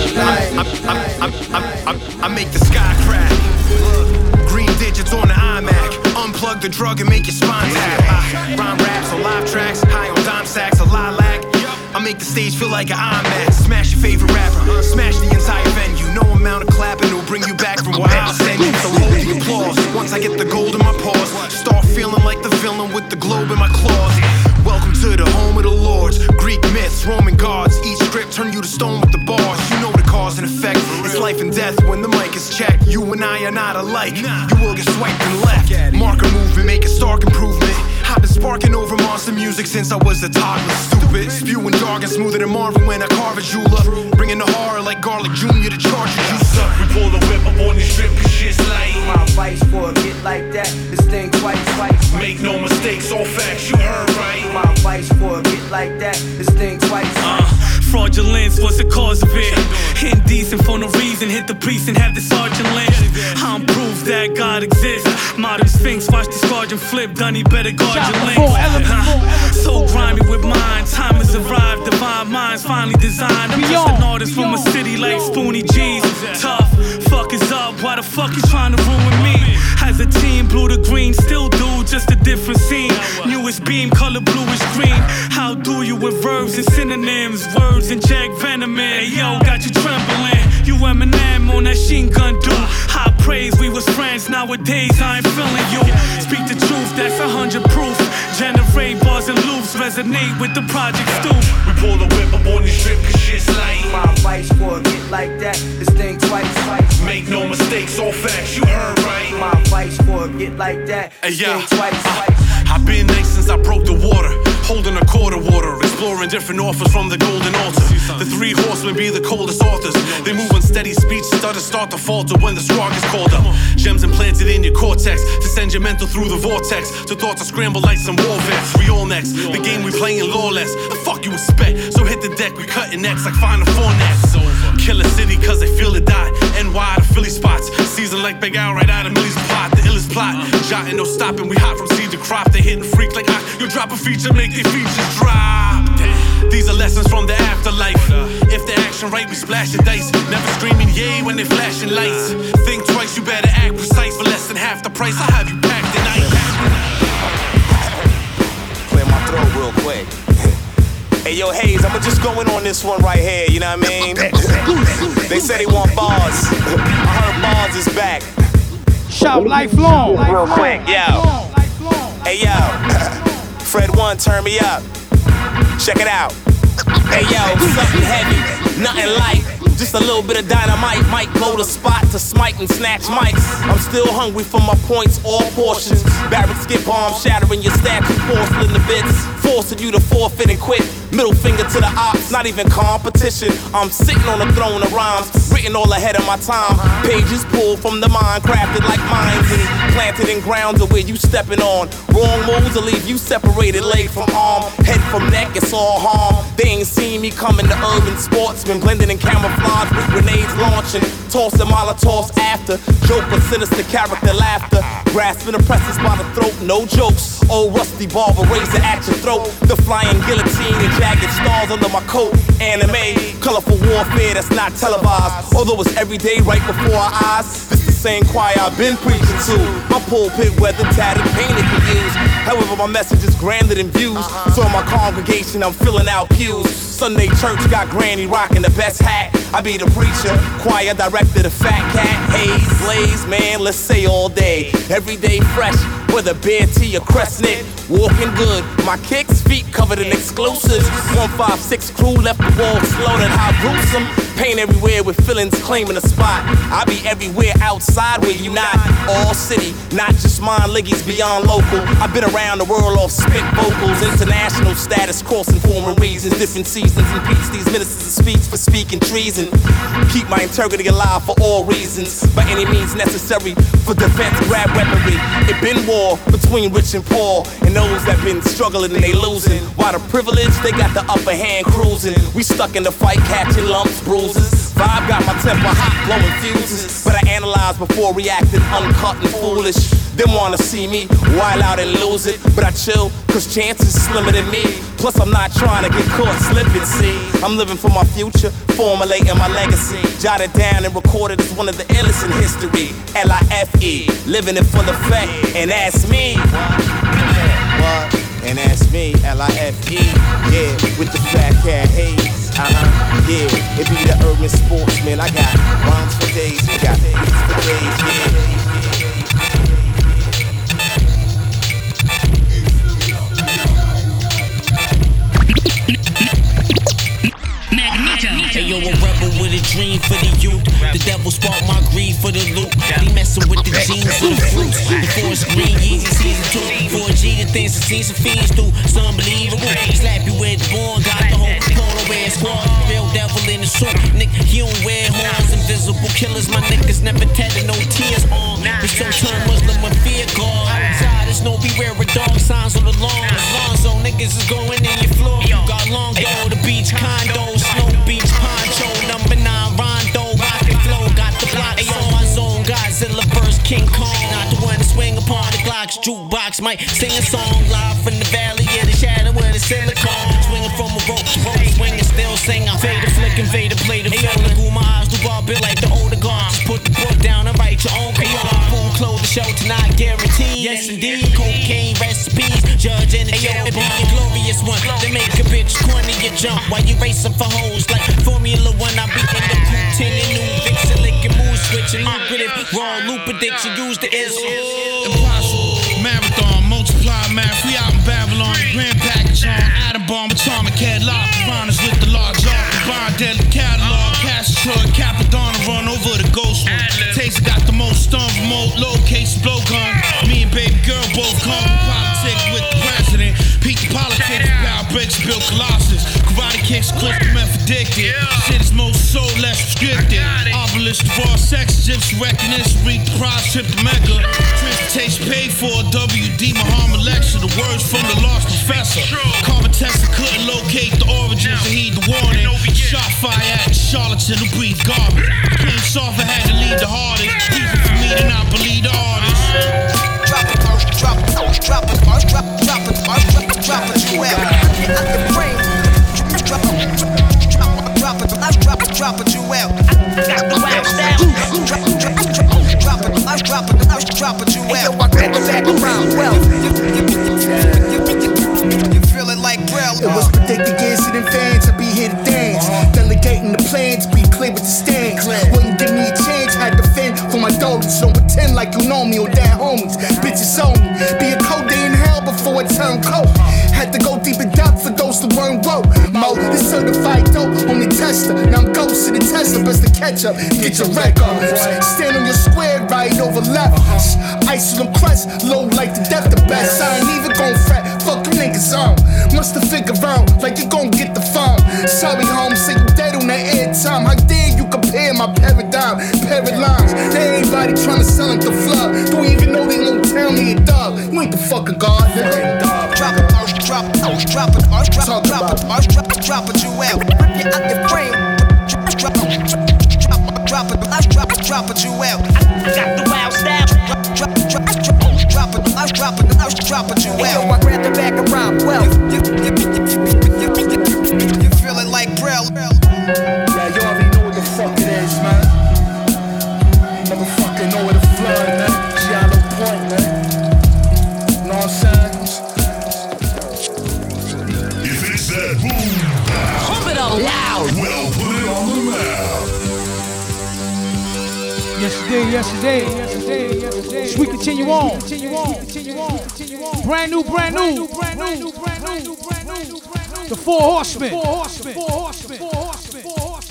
Speaker 19: I make the sky crack. Green digits on the iMac. Unplug the drug and make your spine tap. I rhyme raps on live tracks, high on sacks, a lilac. I make the stage feel like an IMAX. Smash your favorite rapper, smash the entire venue. No amount of clapping will bring you back from where I'll send you. So hold the applause. Once I get the gold in my paws, start feeling like the villain with the globe in my claws. Welcome to the home of the lords. Greek myths, Roman gods. Each script turn you to stone with the bars. You know the cause and effect. It's life and death when the mic is checked. You and I are not alike. You will get swiped and left. Marker movement, make a stark improvement. I've been sparking over monster music since I was a toddler. Stupid, spewing jargon smoother than Marvin when I carve a jeweler. Bringing the horror like Garlic Jr. to charge juicer.
Speaker 34: We pull the whip up on this strip cause shit's light.
Speaker 7: My advice for a kid like that is think twice, twice.
Speaker 34: Make no mistakes, all facts, you heard right.
Speaker 7: My advice for a kid like that is think twice,
Speaker 35: Uh, fraudulence was the cause of it. Indecent for no reason, hit the priest and have the sergeant lynched. I'm proof that God exists. Modern Sphinx, watch the squadron flip, Dunny better guard your
Speaker 36: out
Speaker 35: links.
Speaker 36: to Full Element, Full
Speaker 35: Uh, So grimy with mine, time has arrived, divine minds finally designed. I'm just an artist from a city like Spoonie G's. Tough, fuck is up? Why the fuck you trying to ruin me? As a team, blue to green, still do, just a different scene. Newest beam, color bluish green. How do you with verbs and synonyms? Words and Jack Venom, hey yo, got you trembling. You Eminem on that sheen gun do. High praise, we was friends, nowadays I ain't feeling you. Speak the truth, that's a hundred proof. Generate bars and loops, resonate with the project stoop.
Speaker 34: We pull the whip up on the strip, cause shit's lame.
Speaker 24: My advice for a get like that, this thing twice, twice. Like that,
Speaker 34: Hey, yeah.
Speaker 24: thing twice, twice.
Speaker 34: I've been nice since I broke the water. Holding a quarter water, exploring different offers from the golden altar. The three horsemen be the coldest authors. They move on steady speech, stutter, start to falter when the straw gets called up. Gems implanted in your cortex to send your mental through the vortex. To thoughts to scramble like some war vets. We all next, the game we playing lawless. The fuck you expect? So hit the deck, we cutting necks like final four nets. Killer city, cause they feel it die. NY to Philly spots. Season like Big Al right out of Millie's plot. The illest plot. Jotting, no stopping. We hot from seed to crop. They hitting freak like I. You drop a feature, make their features drop. These are lessons from the afterlife. If the action right, we splash the dice. Never screaming yay when they flashing lights. Think twice, you better act precise for less than half the price. I have you packed tonight.
Speaker 13: Clear my throat real quick. Hey yo, Hayes, I'ma just go in on this one right here, you know what I mean? they said they want bars. I heard bars is back.
Speaker 11: Shout lifelong.
Speaker 13: Real quick, yo. Hey yo, Fred One, turn me up. Check it out. Hey yo, something heavy, nothing light. Just a little bit of dynamite might blow the spot to smite and snatch mics. I'm still hungry for my points, all portions. Barrett skip bomb shattering your statue, porcelain the bits. Forcing you to forfeit and quit. Middle finger to the ops, not even competition. I'm sitting on a throne of rhymes, written all ahead of my time. Pages pulled from the mind, crafted like mines and planted in grounds of where you stepping on. Wrong moves will leave you separated, leg from arm, head from neck. It's all harm. They ain't seen me coming to urban sportsmen, blending in camouflage with grenades launching, tossing molotovs after. Joker, sinister character, laughter, grasping oppressors by the throat. No jokes. Old rusty barber razor at your throat. The flying guillotine and jagged stars under my coat. Anime, colorful warfare that's not televised. Although it's every day right before our eyes. This the same choir I've been preaching to. My pulpit weather tatted, painted for use. However, my message is grander than views. So in my congregation, I'm filling out pews. Sunday church got Granny rocking the best hat. Be the preacher, choir director, the fat cat. Haze, blaze, man, let's say all day. Every day fresh, whether beer tea or crescent. Walking good, my kicks, feet covered in exclusives. 156 crew left the wall slaughtered, how gruesome. Pain everywhere with feelings claiming a spot. I be everywhere outside where you not. All city, not just mine, liggies beyond local. I've been around the world off spit vocals, international status, crossing forming reasons, different seasons and beats. These ministers of speech for speaking treason. Keep my integrity alive for all reasons, by any means necessary for defense, grab weaponry. It been war between rich and poor, and those that been struggling and they losing. While the privilege, they got the upper hand cruising. We stuck in the fight, catching lumps, bruises. Vibe got my temper hot, blowing fuses. But I analyze before reacting, uncut and foolish. Them wanna see me wild out and lose it, but I chill, cause chances slimmer than me. Plus, I'm not trying to get caught slipping, see. I'm living for my future, formulating my legacy. Jotted down and recorded as one of the illest in history. L I F E, living it for the fact, and that's me. What? And that's me, L I F E, yeah, with the FATCATHAYZE. Uh huh, yeah, it be the urban sportsman. I got rhymes for days, we got hits for days, yeah.
Speaker 31: Yo, a rebel with a dream for the youth. The devil sparked my greed for the loot. He messing with the genes of the fruits. Before it's green, easy season two. 4G, the things the season fiends do. It's unbelievable. Slap you with the born, got the whole Capone wear squad. Real devil in the suit. Nick, he don't wear horns. Invisible killers, my niggas never tatted no tears on. We so jukebox might sing a song live from the valley of the shadow where the silicone. Swinging from a rope to rope, swinging still sing. I'm faded, flicking, faded, play the film. Through my eyes, do bar built like the older guard. Put the book down and write your own PR. Full clothes the show tonight, guaranteed. Yes, indeed. Cocaine recipes, judge and the champion. Be a glorious one. They make a bitch, corner your jump while you racing for hoes. Like Formula One, I be in the coupe, ten and new vixen, licking mood switching, lucrative. Wrong loop addiction, use the S.
Speaker 37: remote. Low case blow gun. Me and baby girl both come politics with the president. Peak politics, power breaks, built Colossus. Karate kicks, clip the meth addicted. Shit is most so less restricted. Obelisk sex, gypsy recognition, read the prize, trip to Mecca. Transportation paid for, WD Muhammad lecture, the words from the lost professor. Carbon tester couldn't locate the origins and heed the warning. Shot fire at charlatan who breathe garbage. Came soft, I had to lead the hardest. Easy for me to not believe the artist.
Speaker 38: Drop it, drop it, drop it, drop it, drop it, drop it, drop it,
Speaker 3: catch up. Get your wreck up. Stand on your square, right over left. Ice them crest, low like the death the best. I ain't even gon' fret. Fuck you niggas on. Must have figured out like you gon' get the phone. Sorry, home, say you dead on that airtime. How dare you compare my paradigm, paradigms? They everybody tryna sell it the flood. Do we even know they gon' tell me a dog? You ain't the fucking god, nigga.
Speaker 38: Drop it, drop it, drop it, drop it, drop it, drop it, drop it, drop it, you out. Rip you out your frame. Drop drop it, drop it, you out. Got the wild style. Drop drop drop drop it, drop it, drop it, you out. Yo, I grab the back around. Well, you, you, you, you,
Speaker 11: Yesterday, we continue on. Brand new, brand new. The four horsemen. Four horsemen. Four horsemen. Four horsemen. Four horsemen.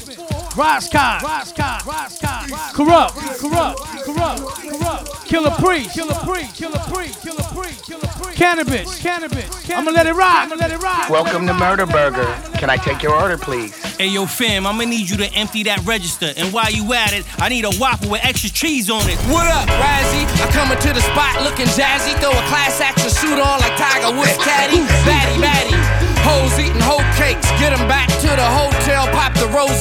Speaker 11: Ras Kass. Raskar. Raskar. Kurupt. Kurupt. Kurupt. Kurupt. Killah Priest. Killah Priest. Killah Priest. Killah Priest. Killah Priest. Canibus. Canibus. I'ma let it rock. I'ma let it rock.
Speaker 39: Welcome to Murder Burger. Can I take your order, please?
Speaker 13: Hey yo, fam, I'ma need you to empty that register. And while you at it, I need a waffle with extra cheese on it.
Speaker 29: What up, Razzie? I'm coming to the spot looking jazzy. Throw a class action suit on like Tiger Woods caddy. Batty, batty. Hoes eating whole cakes. Get 'em back to the hotel, pop the rose.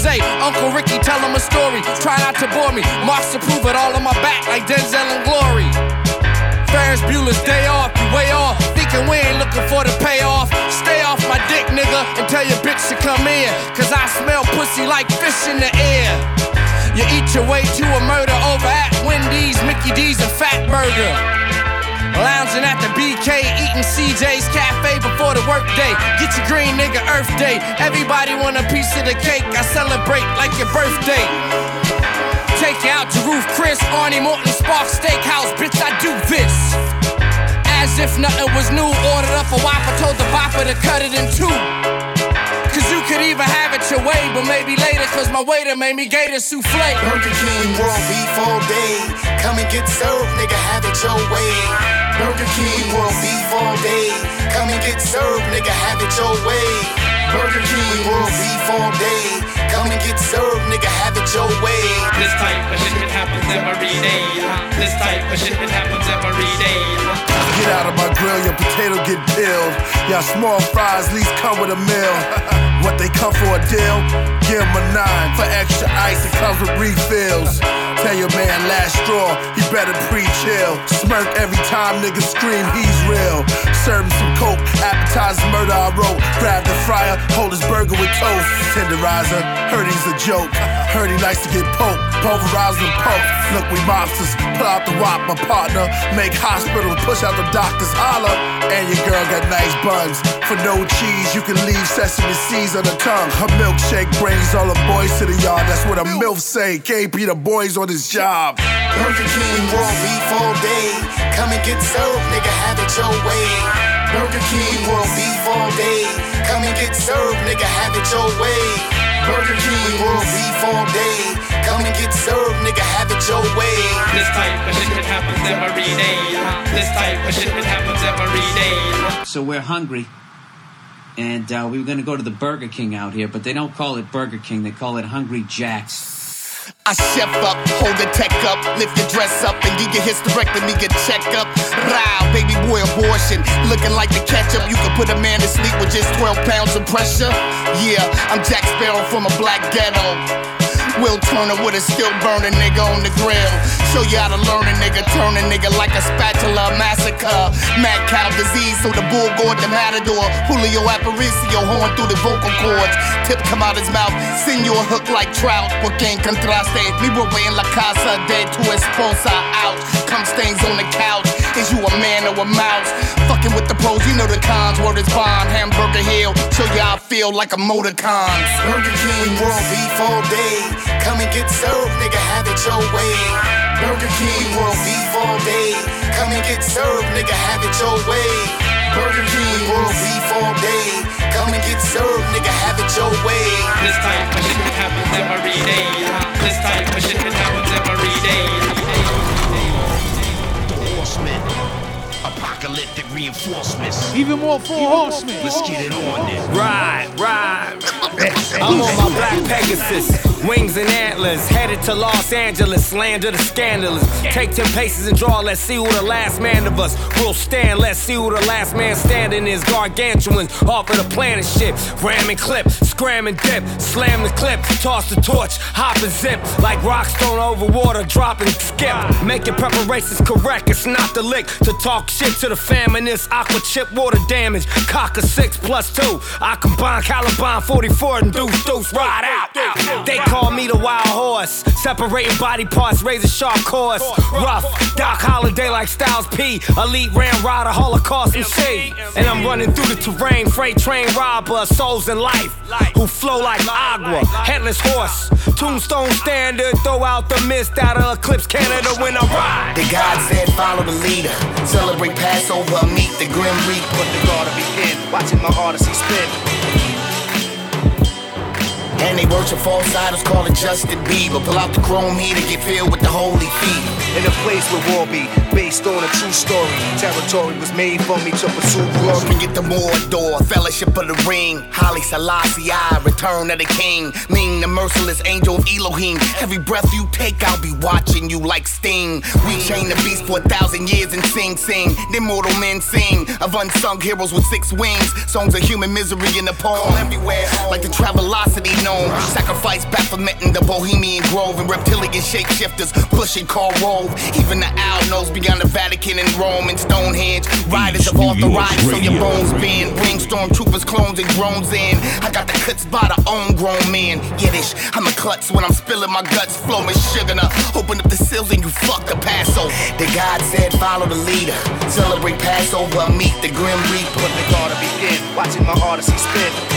Speaker 29: Uncle Ricky tell them a story. Try not to bore me. Marks to prove it all on my back like Denzel and Glory. Ferris Bueller's day off, you way off. Thinking we ain't looking for the payoff. Stay off my dick, nigga, and tell your bitch to come in. Cause I smell pussy like fish in the air. You eat your way to a murder over at Wendy's, Mickey D's, and Fat Burger. Lounging at the BK, eating CJ's Cafe before the workday. Get your green nigga Earth Day. Everybody want a piece of the cake. I celebrate like your birthday. Take you out to Ruth's Chris, Arnie Morton, Sparks Steakhouse. Bitch, I do this. As if nothing was new. Ordered up a Whopper, told the bopper to cut it in two. Could even have it your way, but maybe later, cause my waiter made me gator souffle.
Speaker 40: Burger King world beef all day. Come and get served, nigga, have it your way. Burger King world beef all day. Come and get served, nigga, have it your way. Burger King world beef all day. Come and get served, nigga, have it your way.
Speaker 41: This type of shit happens every day. This type of shit happens every day.
Speaker 42: Get out of my grill, your potato get peeled. Y'all small fries, least come with a meal. what they come for a deal? Give 'em a nine. For extra ice, it comes with refills. Tell your man last straw, he better pre-chill. Smirk every time niggas scream he's real. Serve him some coke, appetizer murder I wrote. Grab the fryer, hold his
Speaker 3: burger with toast. Tenderizer, heard he's a joke. Heard he likes to get poked, pulverized and poked. Look, we mobsters, pull out the wop, my partner. Make hospital, push out the doctors, holler. And your girl got nice buns. For no cheese, you can leave sesame seeds on the tongue. Her milkshake brings all the boys to the yard. That's what a MILF say. KP the boys on his job.
Speaker 40: Burger King raw beef all day. Come and get served, nigga, have it your way. Burger King raw beef all day. Come and get served, nigga, have it your way. Burger King raw beef all day. Come and get served, nigga, have it your way.
Speaker 41: This type of shit happens every day. This type of shit happens every day.
Speaker 43: So we're hungry. And uh, we were going to go to the Burger King out here, but they don't call it Burger King, they call it Hungry Jack's.
Speaker 40: I chef up, hold the tech up, lift your dress up, and get your hysterectomy, get check up. Row, baby boy abortion, looking like the ketchup. You can put a man to sleep with just 12 pounds of pressure. Yeah, I'm Jack Sparrow from a black ghetto. Will Turner with a still burning nigga on the grill. Show you how to learn a nigga, turn a nigga like a spatula massacre. Mad cow disease, so the bull gored the matador. Julio Aparicio, horn through the vocal cords. Tip come out his mouth, send you a hook like trout. Porque en contraste, mi roba en la casa de tu esposa out. Come stains on the couch, is you a man or a mouse? Fucking with the pros, you know the cons. Word is bond, hamburger hill. Show you I feel like a motor cons. Burger King, raw beef all day. Come and get served, nigga, have it your way. Burger King, raw beef all day. Come and get served, nigga, have it your way. Burger King, raw beef all day. Come and get served, nigga, have it your way.
Speaker 41: This type of shit happens every day. This type of shit happens every day.
Speaker 40: Horsemen, apocalyptic reinforcements.
Speaker 11: Even more four horsemen.
Speaker 40: Let's get it on then.
Speaker 37: Ride, ride. I'm on my black Pegasus, wings and antlers, headed to Los Angeles, land of the scandalous. Take ten paces and draw, let's see who the last man of us will stand. Let's see who the last man standing is. Gargantuan, off of the planet shit. Ram and clip, scram and dip, slam the clip, toss the torch, hop and zip. Like rockstone over water, drop and skip. Making preparations correct, it's not the lick to talk shit to the feminist. Aqua chip, water damage, cock a six plus two. I combine Caliban 44 and deuce deuce, ride out. They call me the wild horse, separating body parts, razor sharp course. Rough, Doc Holliday like Styles P, elite ram rider, Holocaust MC. And I'm running through the terrain, freight train robber, souls in life, who flow like agua, headless horse, tombstone standard, throw out the mist out of Eclipse Canada when I ride.
Speaker 40: The God said, follow the leader. Celebrate Passover, meet the Grim Reaper.
Speaker 7: Put the guard to begin, watching my odyssey spin.
Speaker 40: And they worship false idols, call it Justin Bieber. Pull out the chrome heater, get filled with the holy feet.
Speaker 7: In a place where war be based on a true story. Territory was made for me to pursue glory.
Speaker 40: Get the Mordor, Fellowship of the Ring. Haile Selassie, I, Return of the King. Ming, the merciless angel of Elohim. Every breath you take, I'll be watching you like Sting. We chain the beast for a thousand years and sing, sing. Then mortal men sing of unsung heroes with six wings. Songs of human misery in the poem everywhere, like the Travelocity known. Sacrifice Baphomet in the Bohemian Grove and reptilian shapeshifters pushing Karl Rove. Even the owl knows beyond the Vatican and Rome and Stonehenge. Riders have authorized so your bones bend. Bring stormtroopers, clones, and drones in. I got the cuts by the own grown men. Yiddish, I'm a klutz when I'm spilling my guts, flowing sugar. Now open up the seals and you fuck the Passover. The God said, follow the leader. Celebrate Passover, meet the Grim Reaper.
Speaker 7: Put the to begin, watching my odyssey spin.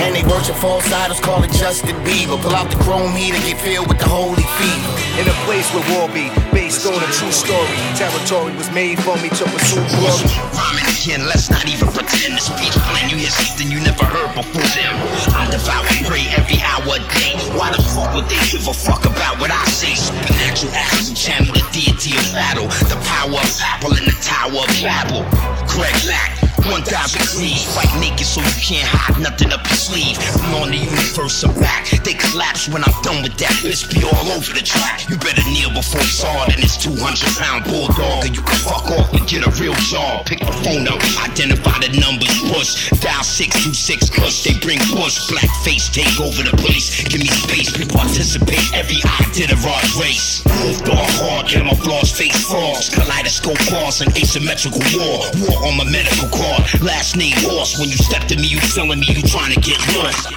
Speaker 40: And they worship false idols, call it Justin Bieber. Pull out the chrome heater, get filled with the holy fever.
Speaker 7: In a place where war be based on a true story. Territory was made for me to pursue glory.
Speaker 40: Rhyming again, let's not even pretend to speak plain. You hear something you never heard before them. I devour and pray every hour a day. Why the fuck would they give a fuck about what I say? Supernatural actions channel the deity of battle. The power of Apple in the Tower of Babel. Craig Lack. 1,000 G's, fight naked so you can't hide nothing up your sleeve. I'm on the universe, I'm back. They collapse when I'm done with that. Bitch be all over the track. You better kneel before it's hard it's 200 pound bulldog. And you can fuck off and get a real job. Pick the phone up, identify the numbers, push. Dial 626 cause they bring push. Black face, take over the place. Give me space, we participate. Every eye did a rod race. Moved on hard, camouflage face frogs. Kaleidoscope bars and asymmetrical war. War on my medical card.
Speaker 21: Last name horse. When you step to me, you feeling me, you trying to get lost.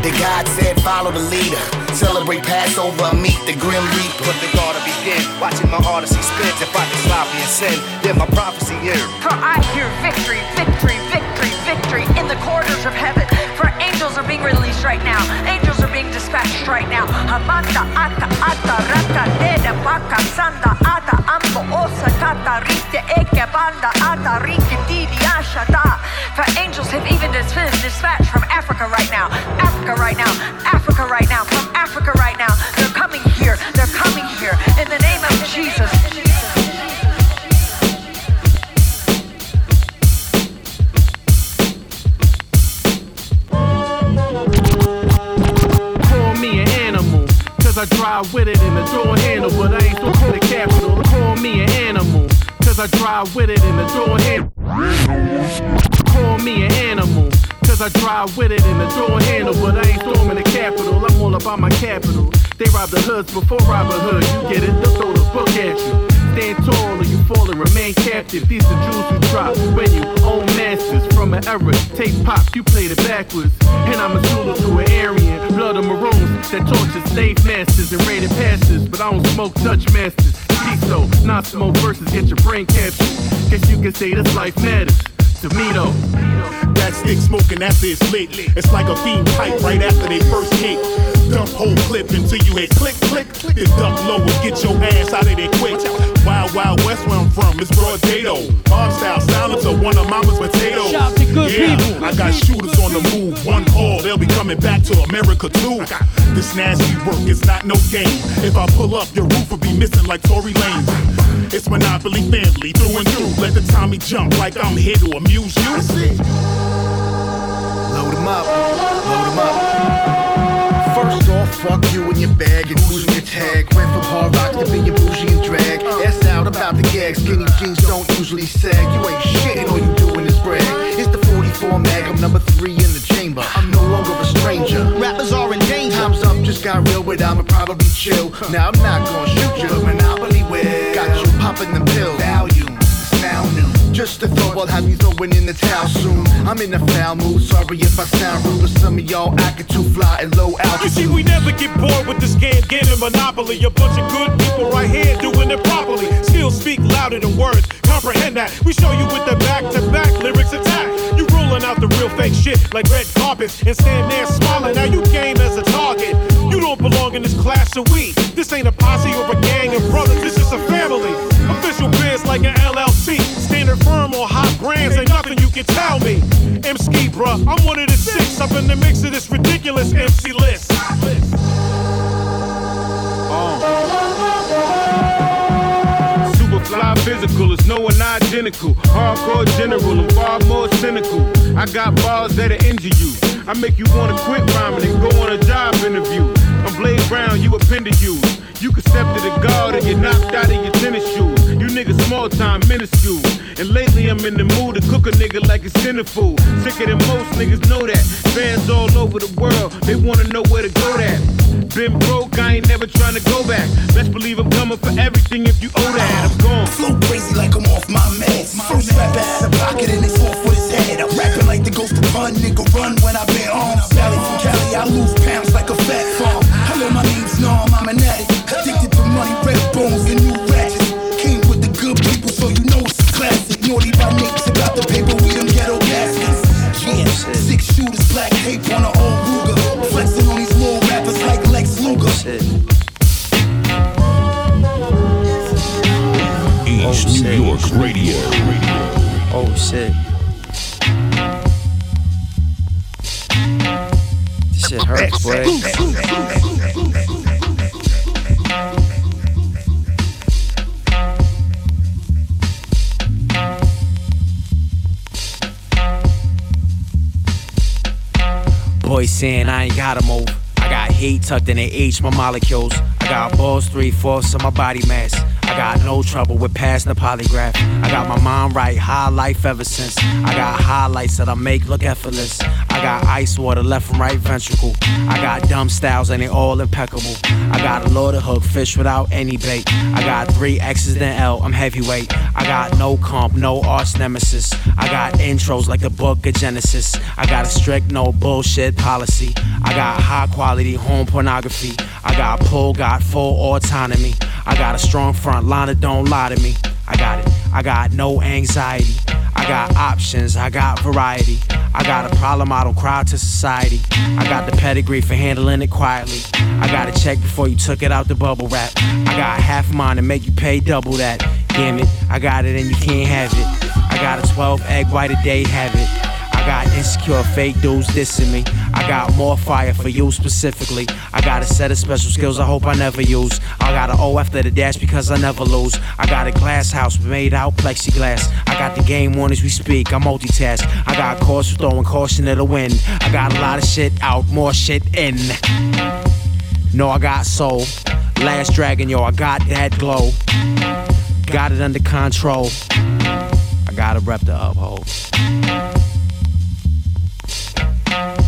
Speaker 7: The God said, follow the leader. Celebrate Passover, meet the Grim Reaper.
Speaker 44: But the God to begin, watching my odyssey spins. If I can sloppy and sin, then my prophecy here.
Speaker 45: For I hear victory, victory, victory, victory in the corridors of heaven. For angels are being released right now. Angels are being dispatched right now. Hamanda ata ata raka dede baka sanda ata ambo osa kata rite eke banda ata rike didi ashada. For angels have even been dispatched from Africa right now. Africa right now. Africa right now. From Africa right now. They're
Speaker 30: drive with it in the door handle, but I ain't storming the capital. I'm all about my capital. They rob the hoods before Robin Hood. You get it, they'll throw the book at you. Stand tall or you fall and remain captive. These are jewels you drop when you own masters. From an era, take pop, you played it backwards. And I'm a Zulu to an Aryan. Blood of maroons that torture slave masters and raided pastors. But I don't smoke Dutch masters. Piso, not smoke versus get your brain captured. Guess you can say this life matters to me though.
Speaker 11: That stick smoking after it's lit. It's like a fiend pipe right after they first hit. Dump whole clip until you hit click, click, then duck low and get your ass out of there quick. Wild, wild west where I'm from, it's broad dado. Mob style silencer, one of mama's potatoes.
Speaker 46: Shout to good
Speaker 11: yeah,
Speaker 46: people.
Speaker 11: I got shooters on the move. One call, they'll be coming back to America too. This nasty work is not no game. If I pull up, your roof will be missing like Tory Lanez. It's Monopoly family through and through. Let the Tommy jump like I'm here to amuse you.
Speaker 7: Load 'em up, load 'em up. Fuck you and your bag and who's in your tag. Went from hard rock to being bougie and drag. Ass out about the gag. Skinny jeans don't usually sag. You ain't shit, all you doing is brag. It's the 44 mag. I'm number three in the chamber. I'm no longer a stranger. Rappers are in danger. Time's up, just got real, but I'ma probably chill. Now I'm not gonna shoot you. Monopoly will. Got you popping them pills. Volume. It's now new. Just a thought, I'll have you throwing in the towel soon. I'm in a foul mood, sorry if I sound rude, but some of y'all acting too fly and low altitude.
Speaker 37: You see, we never get bored with this game, getting monopoly. A bunch of good people right here doing it properly. Still speak louder than words, comprehend that. We show you with the back to back lyrics attack. You rolling out the real fake shit like red carpets and stand there smiling. Now you game as a target. You don't belong in this class of we. This ain't a posse or a gang of brothers, this is a family. Official biz like an LLC. Standing firm on hot brands, ain't nothing you can tell me. M Ski, bruh, I'm one of the six up in the mix of this ridiculous MC list. Uh.
Speaker 33: Super fly physical, it's no one identical. Hardcore general, I'm far more cynical. I got balls that'll injure you. I make you wanna quit rhyming and go on a job interview. I'm Blade Brown, you appended you. You can step to the guard and get knocked out of your tennis shoes. You niggas small time, minuscule. And lately I'm in the mood to cook a nigga like a sinner food. Sicker than most niggas know that. Fans all over the world, they wanna know where to go that. Been broke, I ain't never trying to go back. Best believe I'm coming for everything if you owe that. I'm gone.
Speaker 7: Flow crazy like I'm off my meds. First rapper out of pocket and it's off with his head. I'm rapping like the ghost of fun, nigga run when I bear arms. Valley from Cali, I lose pounds
Speaker 1: Radio.
Speaker 33: Oh shit. This shit hurts, boy.
Speaker 47: Boys saying I ain't gotta move. I got hate tucked in the H, my molecules. I got balls three fourths of my body mass. I got no trouble with passing the polygraph. I got my mind right, high life ever since. I got highlights that I make look effortless. I got ice water left and right ventricle. I got dumb styles and they all impeccable. I got a loaded hook, fish without any bait. I got three X's then L, I'm heavyweight. I got no comp, no arch nemesis. I got intros like the book of Genesis. I got a strict no bullshit policy. I got high quality home pornography. I got pull, got full autonomy. I got a strong front line that don't lie to me. I got it. I got no anxiety. I got options. I got variety. I got a problem I don't cry to society. I got the pedigree for handling it quietly. I got a check before you took it out the bubble wrap. I got half mine to make you pay double that. Damn it, I got it and you can't have it. I got a 12 egg white a day habit. I got insecure fake dudes dissing me. I got more fire for you specifically. I got a set of special skills I hope I never use. I got an O after the dash because I never lose. I got a glass house made out plexiglass. I got the game on as we speak. I multitask. I got a course for throwing caution to the wind. I got a lot of shit out, more shit in. No, I got soul. Last dragon, yo, I got that glow. Got it under control. I gotta rep the uphold. Thank you.